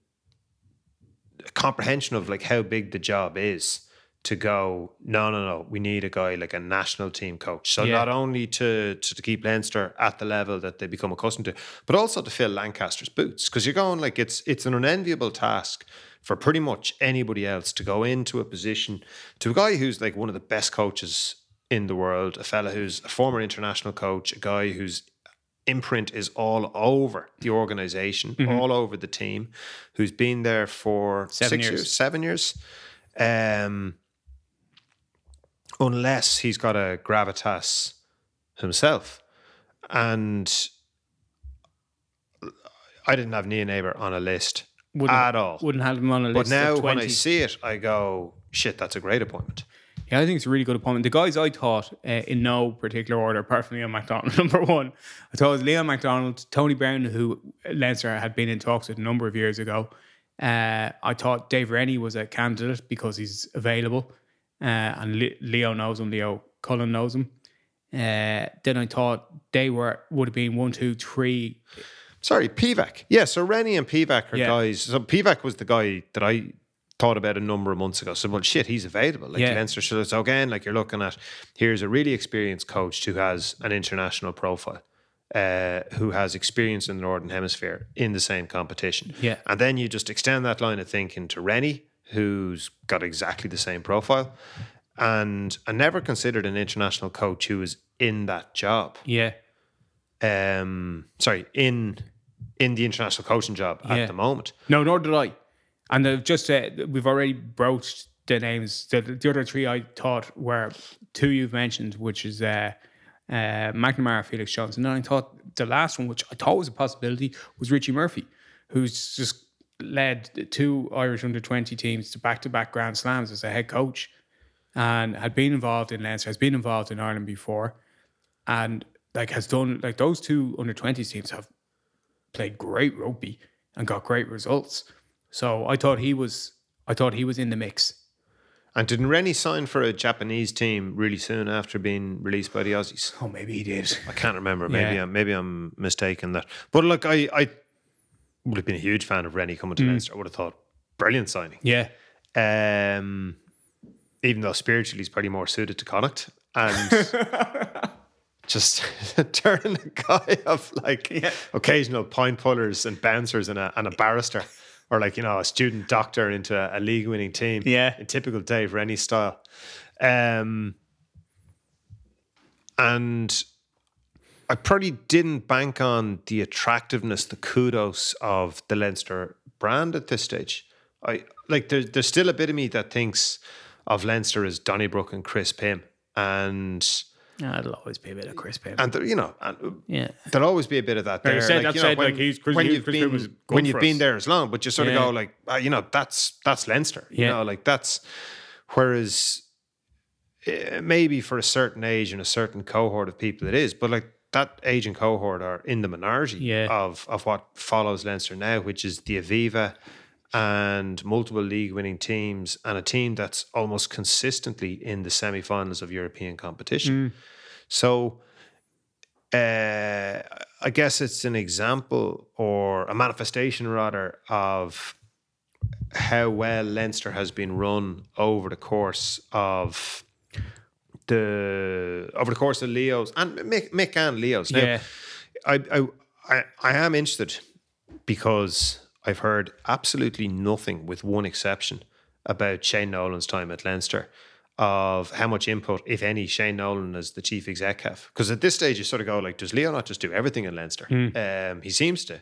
comprehension of like how big the job is to go, no, no, no, we need a guy like a national team coach. So Yeah. not only to, to to keep Leinster at the level that they become accustomed to, but also to fill Lancaster's boots. Because you're going like it's it's an unenviable task for pretty much anybody else to go into a position to a guy who's like one of the best coaches in the world, a fella who's a former international coach, a guy whose imprint is all over the organization, all over the team, who's been there for Seven six years. years, seven years. Um, unless he's got a gravitas himself. And I didn't have Nienaber on a list Wouldn't, at all. Wouldn't have him on a list. But now when I see it, I go, shit, that's a great appointment. Yeah, I think it's a really good appointment. The guys I thought, uh, in no particular order, apart from Leon MacDonald, number one, I thought it was Leon MacDonald, Tony Brown, who Leinster had been in talks with a number of years ago. Uh, I thought Dave Rennie was a candidate because he's available, uh, and Le- Leo knows him. Leo Cullen knows him. Uh, then I thought they were would have been one, two, three. Sorry, Pivac. Yeah, so Rennie and Pivac are Yeah. guys. So Pivac was the guy that I thought about a number of months ago. So, well, shit, he's available. Like Yeah. Leinster. So, so again, like you're looking at, here's a really experienced coach who has an international profile. uh, who has experience in the Northern Hemisphere in the same competition. Yeah. And then you just extend that line of thinking to Rennie, who's got exactly the same profile. And I never considered an international coach who was in that job. Yeah. Um, sorry, in in the international coaching job Yeah. at the moment. No, nor did I. And they've just uh, we've already broached the names. The, the other three I thought were two you've mentioned, which is uh, uh, McNamara, Felix Johnson. And I thought the last one, which I thought was a possibility, was Richie Murphy, who's just led two Irish under 20 teams to back to back Grand Slams as a head coach and had been involved in Leinster, has been involved in Ireland before, and like has done like those two under 20s teams have played great rugby and got great results. So I thought he was I thought he was in the mix. And didn't Rennie sign for a Japanese team really soon after being released by the Aussies? Oh, maybe he did. I can't remember. Maybe Yeah. I'm maybe I'm mistaken that. But look, I I would have been a huge fan of Rennie coming to Leinster. I would have thought brilliant signing. Yeah. Um, even though spiritually he's probably more suited to Connacht and just turning a guy of like occasional pint pullers and bouncers and a and a barrister. Or like you know a student doctor into a, a league winning team, Yeah. in typical Dave Rennie style, um, and I probably didn't bank on the attractiveness, the kudos of the Leinster brand at this stage. I like there's there's still a bit of me that thinks of Leinster as Donnybrook and Chris Pym, and Yeah, it'll always be a bit of Chris Payne. and there, you know, and yeah. there'll always be a bit of that there. said, that you know, said, like, he's- Chris- when you've Chris been was when you've for been there as long, but you sort Yeah. of go like, ah, you know, that's that's Leinster. You Yeah. know, like that's whereas eh, maybe for a certain age and a certain cohort of people it is, but like that age and cohort are in the minority Yeah. of of what follows Leinster now, which is the Aviva and multiple league winning teams and a team that's almost consistently in the semi-finals of European competition. So uh, I guess it's an example or a manifestation rather of how well Leinster has been run over the course of the over the course of Leo's and Mick, Mick and Leo's. Now, Yeah. I, I I I am interested because I've heard absolutely nothing, with one exception, about Shane Nolan's time at Leinster, of how much input, if any, Shane Nolan as the chief exec have. Because at this stage, you sort of go like, does Leo not just do everything in Leinster? Um, he seems to.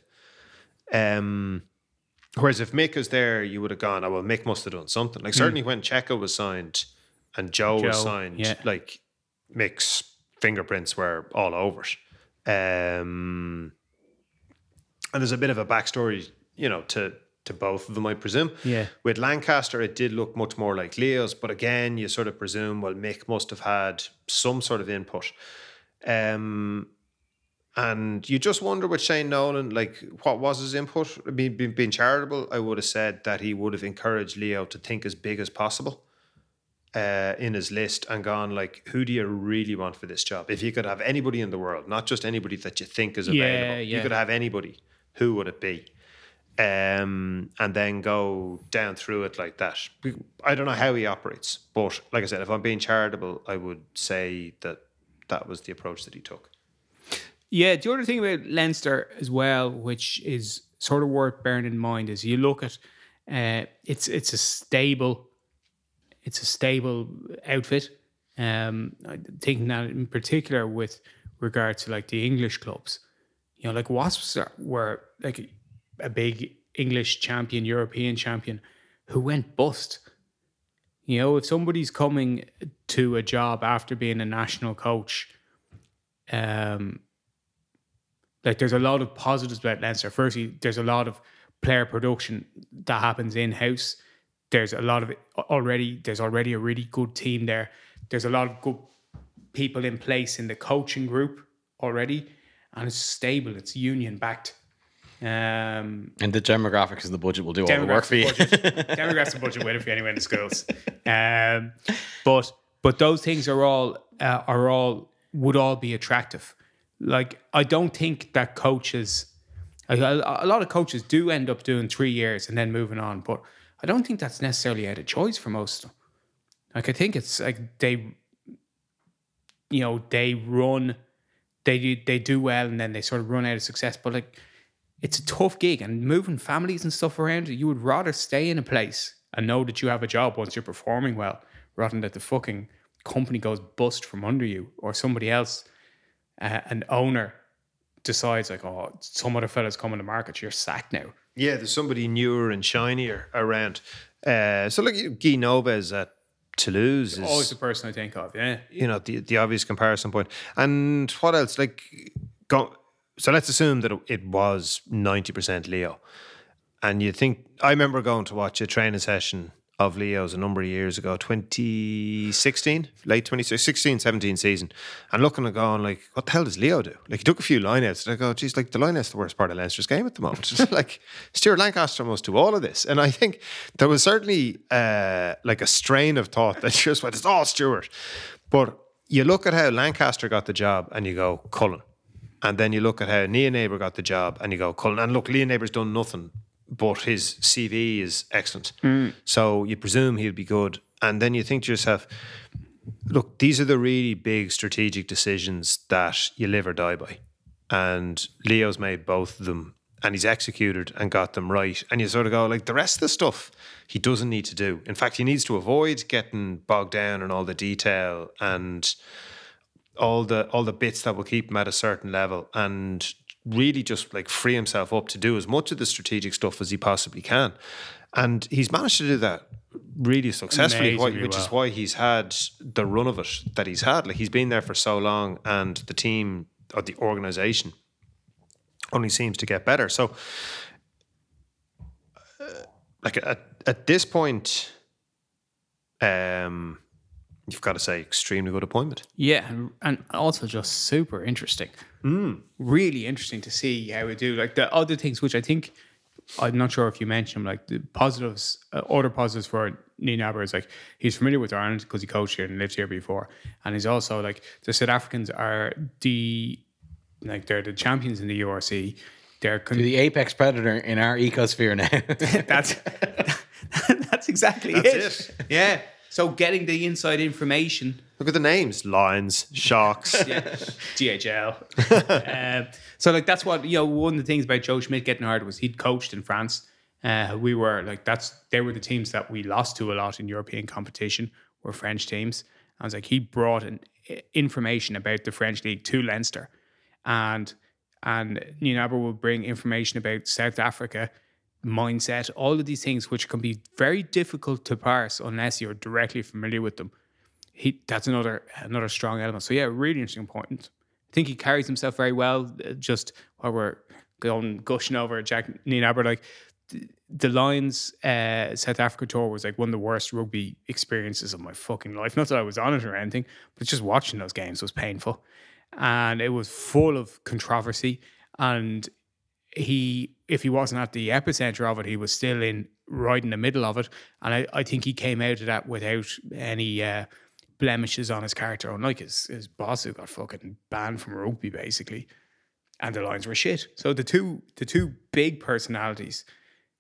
Um, whereas if Mick was there, you would have gone, oh well, Mick must have done something. Like certainly when Cheika was signed and Joe, was signed, yeah. like Mick's fingerprints were all over it. Um, and there's a bit of a backstory, you know, to to both of them, I presume. Yeah. With Lancaster, it did look much more like Leo's, but again, you sort of presume, well, Mick must have had some sort of input. Um, and you just wonder with Shane Nolan, like, what was his input? I mean, being, being charitable, I would have said that he would have encouraged Leo to think as big as possible uh, in his list and gone, like, who do you really want for this job? If you could have anybody in the world, not just anybody that you think is Yeah, available, yeah. you could have anybody, who would it be? Um, and then go down through it like that. I don't know how he operates, but like I said, if I'm being charitable, I would say that that was the approach that he took. Yeah, the other thing about Leinster as well, which is sort of worth bearing in mind, is you look at uh, it's it's a stable, it's a stable outfit. Um, that in particular with regard to like the English clubs, you know, like Wasps are, were like a big English champion, European champion, who went bust. You know, if somebody's coming to a job after being a national coach, um, like there's a lot of positives about Leinster. Firstly, there's a lot of player production that happens in house. There's a lot of already. There's already a really good team there. There's a lot of good people in place in the coaching group already, and it's stable. It's union backed. Um, And the demographics and the budget will do all the work for you. Demographics and budget winner for anyone in the schools. Um, but but those things are all uh, are all would all be attractive. Like I don't think that coaches, a, a lot of coaches do end up doing three years and then moving on, but I don't think that's necessarily out of choice for most of them. Like I think it's like they, you know, they run they do, they do well and then they sort of run out of success. But like, it's a tough gig and moving families and stuff around. You would rather stay in a place and know that you have a job once you're performing well, rather than that the fucking company goes bust from under you or somebody else, uh, an owner decides like, oh, some other fella's coming to market, you're sacked now. Yeah, there's somebody newer and shinier around. Uh, so look, Guy Noves at Toulouse is Always the person I think of, yeah. you know the the obvious comparison point. And what else? Like, go, so let's assume that it was ninety percent Leo, and you think I remember going to watch a training session of Leo's a number of years ago, 2016, late 2016, 17 season, and looking and going like, what the hell does Leo do? Like he took a few lineouts. And I go, geez, like the lineout's the worst part of Leinster's game at the moment. like Stuart Lancaster must do all of this. And I think there was certainly uh, like a strain of thought that just went, it's all Stuart. But you look at how Lancaster got the job and you go, Cullen. And then you look at how Nienaber got the job and you go, Cullen. And look, Nienaber's done nothing, but his CV is excellent. Mm. So you presume he'll be good. And then you think to yourself, look, these are the really big strategic decisions that you live or die by. And Leo's made both of them and he's executed and got them right. And you sort of go, like, the rest of the stuff he doesn't need to do. In fact, he needs to avoid getting bogged down in all the detail and all the all the bits that will keep him at a certain level and really just like free himself up to do as much of the strategic stuff as he possibly can. And he's managed to do that really successfully, Amazingly which is why he's had the run of it that he's had. Like he's been there for so long, and the team or the organization only seems to get better. So, uh, like at, at this point, um, you've got to say extremely good appointment. Yeah, and, and also just super interesting. Really interesting to see how we do. Like the other things, which I think I'm not sure if you mentioned like the positives, uh, other positives for Nienaber is like he's familiar with Ireland because he coached here and lived here before, and he's also like the South Africans are the like they're the champions in the URC. They're con- The apex predator in our ecosphere now. that's that's exactly That's it. Yeah. So getting the inside information Look at the names: Lions, Sharks. DHL. um, so like that's what you know. One of the things about Joe Schmidt getting hired was he'd coached in France. Uh, we were like that's they were the teams that we lost to a lot in European competition were French teams. I was like he brought in information about the French league to Leinster, and and Nienaber would bring information about South Africa mindset, all of these things which can be very difficult to parse unless you're directly familiar with them he that's another another strong element. So yeah, really interesting point. I think he carries himself very well. uh, Just while we're going gushing over Jack Nienaber, like the Lions uh, South Africa tour was like one of the worst rugby experiences of my fucking life. Not that I was on it or anything, but just watching those games was painful, and it was full of controversy. And he, if he wasn't at the epicenter of it, he was still in right in the middle of it. And I, I think he came out of that without any. Uh, blemishes on his character, unlike his his boss who got fucking banned from rugby basically, and the lines were shit. So the two the two big personalities,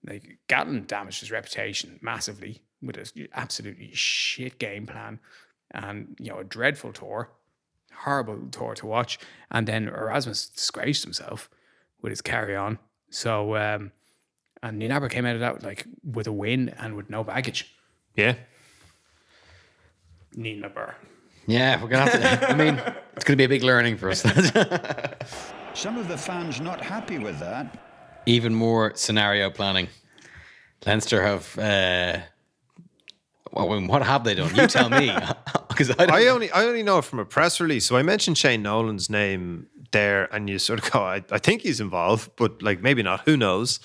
like Gatland damaged his reputation massively with a absolutely shit game plan, and you know a dreadful tour, horrible tour to watch, and then Erasmus disgraced himself with his carry on. So um, and Nienaber came out of that like with a win and with no baggage. yeah. Nienaber. yeah, we're gonna have to. I mean, it's gonna be a big learning for us. Some of the fans not happy with that. Even more scenario planning. Leinster have. Uh, well, what have they done? You tell me, because I, I only I only know it from a press release. So I mentioned Shane Nolan's name there, and you sort of go, I, I think he's involved, but like maybe not. Who knows?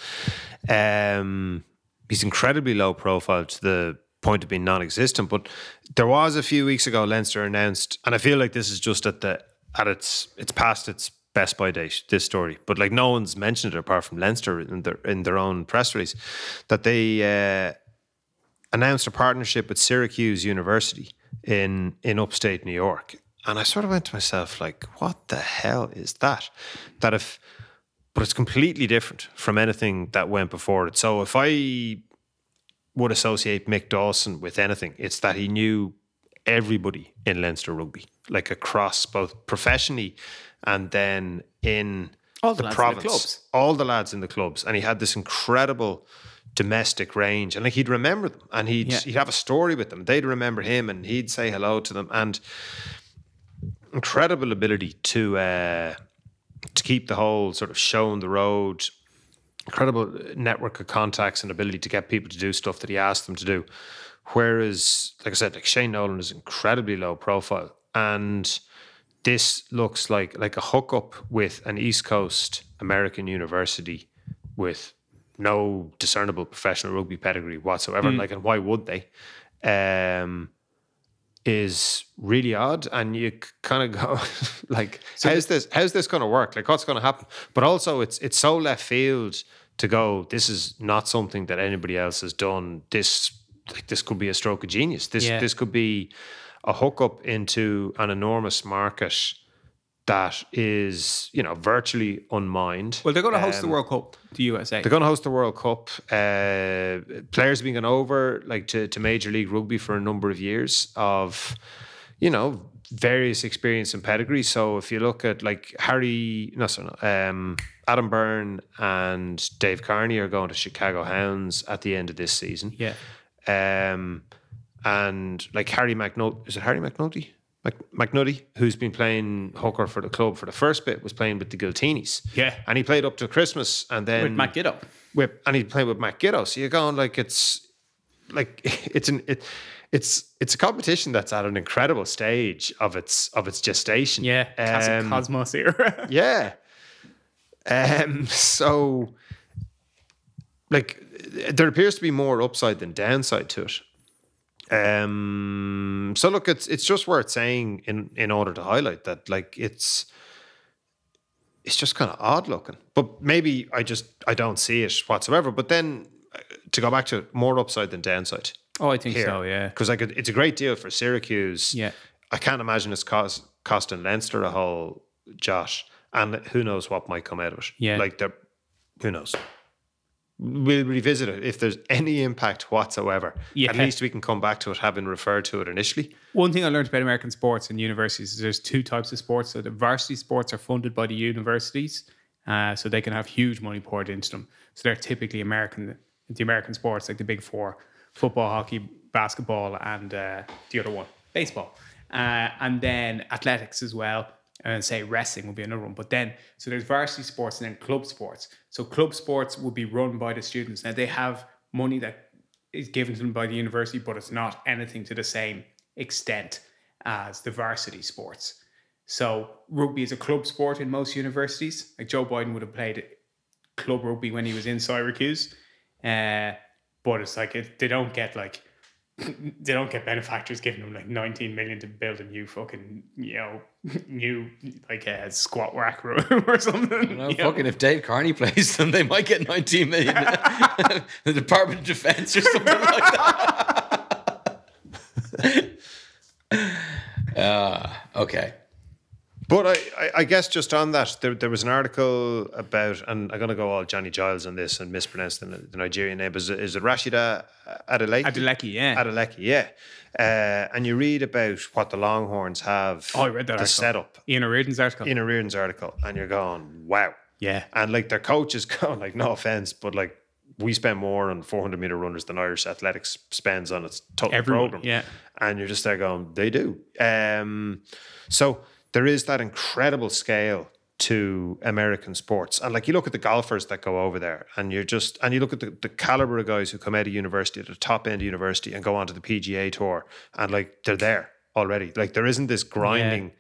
Um, he's incredibly low profile to the point of being non-existent. But there was a few weeks ago, Leinster announced, and I feel like this is just at the at its it's past its best by date. This story, but like no one's mentioned it apart from Leinster in their in their own press release that they. Uh, announced a partnership with Syracuse University in in upstate New York. And I sort of went to myself like, what the hell is that? That if but it's completely different from anything that went before it. So if I would associate Mick Dawson with anything, it's that he knew everybody in Leinster rugby, like across both professionally and then in All the the province, clubs. all the lads in the clubs, and he had this incredible domestic range, and like he'd remember them, and he'd Yeah. he'd have a story with them. They'd remember him, and he'd say hello to them, and incredible ability to uh, to keep the whole sort of show on the road. Incredible network of contacts and ability to get people to do stuff that he asked them to do. Whereas, like I said, like Shane Nolan is incredibly low profile, and this looks like like a hookup with an East Coast American university with no discernible professional rugby pedigree whatsoever. Like, and why would they? Um, is really odd, and you kind of go like, so how's this? How's this going to work? Like, what's going to happen? But also, it's it's so left field to go. This is not something that anybody else has done. This like this could be a stroke of genius. This Yeah. this could be a hookup into an enormous market that is you know virtually unmined. Well, they're going to host the World Cup, the USA. They're going to host the World Cup. Uh, players have been going over like to, to Major League Rugby for a number of years of, you know, various experience and pedigree. So if you look at like Harry, no, sorry, no, um, Adam Byrne and Dave Kearney are going to Chicago Hounds at the end of this season. yeah. Um, and like Harry McNulty, is it Harry McNulty? Mc- McNulty, who's been playing hooker for the club for the first bit, was playing with the Giltinis. Yeah. And he played up to Christmas and then With Matt Giteau. with and he played with Matt Giteau. So you're going like it's like it's an it, it's it's a competition that's at an incredible stage of its of its gestation. Yeah. Classic Um, Cosmos era. yeah. Um. So, like, there appears to be more upside than downside to it. Um. So look, it's it's just worth saying in in order to highlight that like it's it's just kind of odd looking. But maybe I just I don't see it whatsoever. But then uh, to go back to it, more upside than downside oh, I think here. so, yeah. Because like it- it's a great deal for Syracuse. Yeah. I can't imagine it's cost, costing Leinster a whole Josh. And who knows what might come out of it. Yeah. Like the who knows. We'll revisit it if there's any impact whatsoever. Yeah. At least we can come back to it having referred to it initially. One thing I learned about American sports and universities is there's two types of sports. So the varsity sports are funded by the universities, uh, so they can have huge money poured into them. So they're typically American, the American sports like the big four: football, hockey, basketball, and uh, the other one, baseball. Uh, and then athletics as well, and say wrestling would be another one. But then, so there's varsity sports and then club sports. So club sports would be run by the students. Now they have money that is given to them by the university, but it's not anything to the same extent as the varsity sports. So rugby is a club sport in most universities. Like Joe Biden would have played club rugby when he was in Syracuse, uh, but it's like it, they don't get like they don't get benefactors giving them like 19 million to build a new fucking you know new like a squat rack room or something. Know? fucking if Dave Kearney plays them, they might get 19 million. the Department of Defense or something like that. uh, okay. But I, I, I guess just on that, there, there was an article about, and I'm going to go all Johnny Giles on this and mispronounce the, the Nigerian name. Is it, is it Rhasidat Adeleke? Adeleke, yeah. Adeleke, yeah. Uh, and you read about what the Longhorns have. Oh, I read that The article. setup Ian O'Riordan's article. in a Reardon's article, and you're going, wow. yeah. And like their coach is going, like, no offense, but like we spend more on 400 meter runners than Irish athletics spends on its total Everyone, program. yeah. And you're just there going, they do. Um, so there is that incredible scale to American sports. And like you look at the golfers that go over there and you're just, and you look at the, the caliber of guys who come out of university at the top end of university and go on to the PGA tour and like they're there already. Like there isn't this grinding.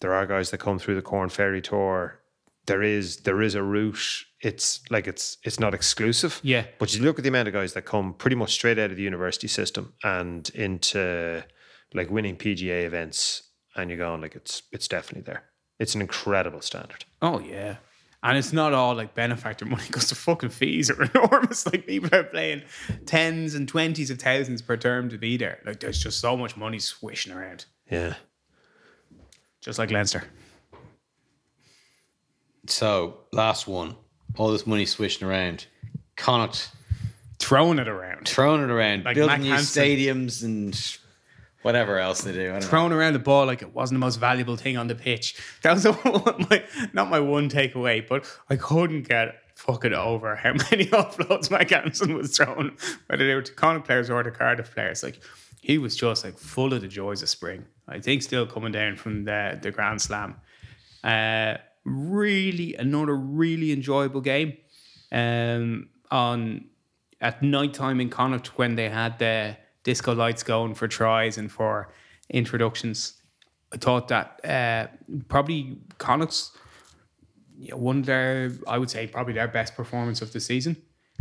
There are guys that come through the Corn Ferry tour. There is there is a route. It's like it's it's not exclusive. Yeah. But you look at the amount of guys that come pretty much straight out of the university system and into like winning PGA events, and you're going like it's it's definitely there. It's an incredible standard. Oh yeah. And it's not all like benefactor money because the fucking fees are enormous. Like people are paying tens and twenties of thousands per term to be there. Like there's just so much money swishing around. Yeah. Just like Leinster. So, last one. All this money swishing around. Connacht Throwing it around. throwing it around, Like building Mac new Hansen. stadiums and whatever else they do. Don't know. Throwing around the ball like it wasn't the most valuable thing on the pitch. That was my, not my one takeaway, but I couldn't get fucking over how many offloads Mike was throwing, whether they were to Connacht players or the Cardiff players. Like he was just like full of the joys of spring. I think still coming down from the the Grand Slam. Uh, really another really enjoyable game. Um, on at night time in Connacht when they had the disco lights going for tries and for introductions. I thought that uh, probably Connacht's you know, one of their, I would say, probably their best performance of the season.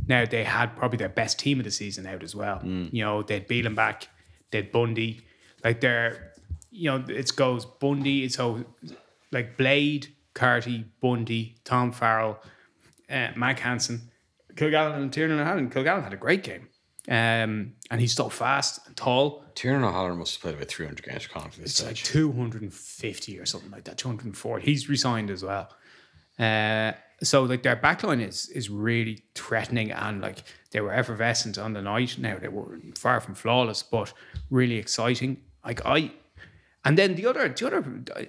Now they had probably their best team of the season out as well. You know, they'd Bealham back, they'd Bundee, like they're, you know, it goes Bundee. It's so like Blade, Carty, Bundee, Tom Farrell, uh, Mack Hansen, Kilgallen and Tiernan O'Halloran. Kilgallen had a great game. Um, and he's so fast and tall. Tiernan O'Halloran must have played about 300 games for Connacht It's like 250 or something like that, 240. He's resigned as well. Uh, so like their backline is is really threatening and like they were effervescent on the night. Now they were far from flawless, but really exciting. Like I, and then the other the other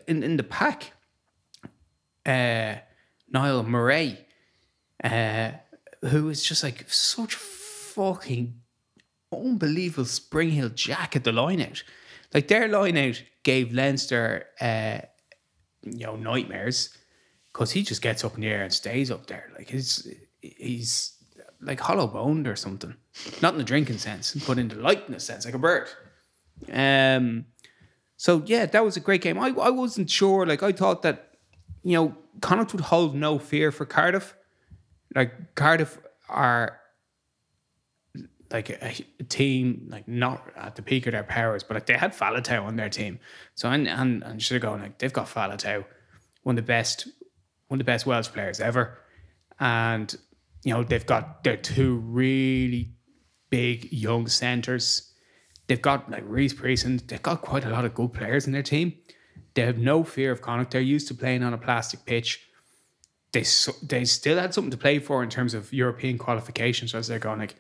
in in the pack, uh, Niall Murray, uh, who is just like such fucking unbelievable spring heel jack at the line out. Like their line out gave Leinster, uh, you know, nightmares because he just gets up in the air and stays up there. Like he's he's like hollow boned or something. Not in the drinking sense, but in the lightness sense, like a bird. Um. So yeah, that was a great game. I I wasn't sure. Like I thought that, you know, Connacht would hold no fear for Cardiff. Like Cardiff are like a, a team like not at the peak of their powers, but like they had Faletau on their team. So and and and should have gone like they've got Faletau, one of the best, one of the best Welsh players ever, and you know they've got their two really big young centers. They've got like Reese Priest, they've got quite a lot of good players in their team. They have no fear of Connacht. They're used to playing on a plastic pitch. They they still had something to play for in terms of European qualifications. As they're going like,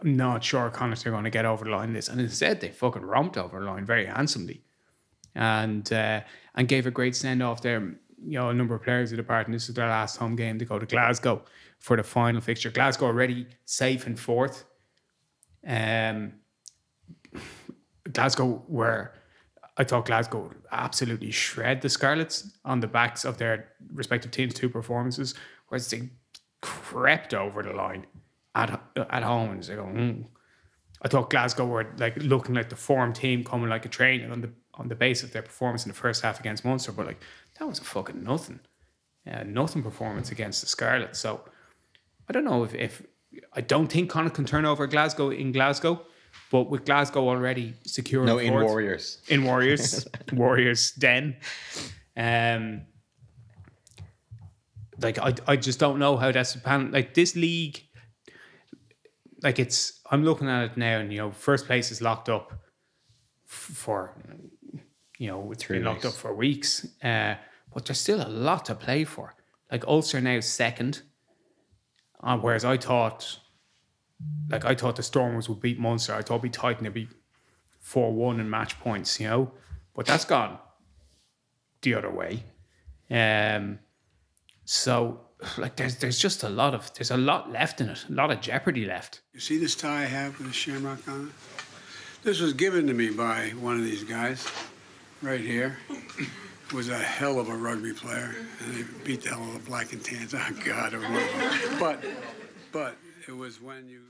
I'm not sure Connacht are going to get over the line this, and instead they fucking romped over the line very handsomely, and uh, and gave a great send off there. You know, a number of players who departed. And this is their last home game to go to Glasgow for the final fixture. Glasgow already safe in fourth. Um, Glasgow were, I thought Glasgow absolutely shred the Scarlets on the backs of their respective teams' two performances, whereas they crept over the line at at home and they go. Mm. I thought Glasgow were like looking like the form team coming like a train on the on the base of their performance in the first half against Munster, but like that was a fucking nothing, uh, nothing performance against the Scarlet. So I don't know if, if I don't think Connacht can turn over Glasgow in Glasgow, but with Glasgow already secure No, in Warriors. in Warriors, Warriors den. Um, like I, I just don't know how that's pan. Like this league, like it's. I'm looking at it now, and you know, first place is locked up f- for, you know, it's been locked up for weeks. Uh, but there's still a lot to play for. Like Ulster now second, uh, whereas I thought, like I thought the Stormers would beat Munster. I thought it'd be tight and they'd be four one in match points, you know. But that's gone the other way. Um so like there's there's just a lot of there's a lot left in it, a lot of jeopardy left. You see this tie I have with a shamrock on it? This was given to me by one of these guys right here. Was a hell of a rugby player, and they beat the hell out of the black and tans. Oh God, it was. But, but it was when you.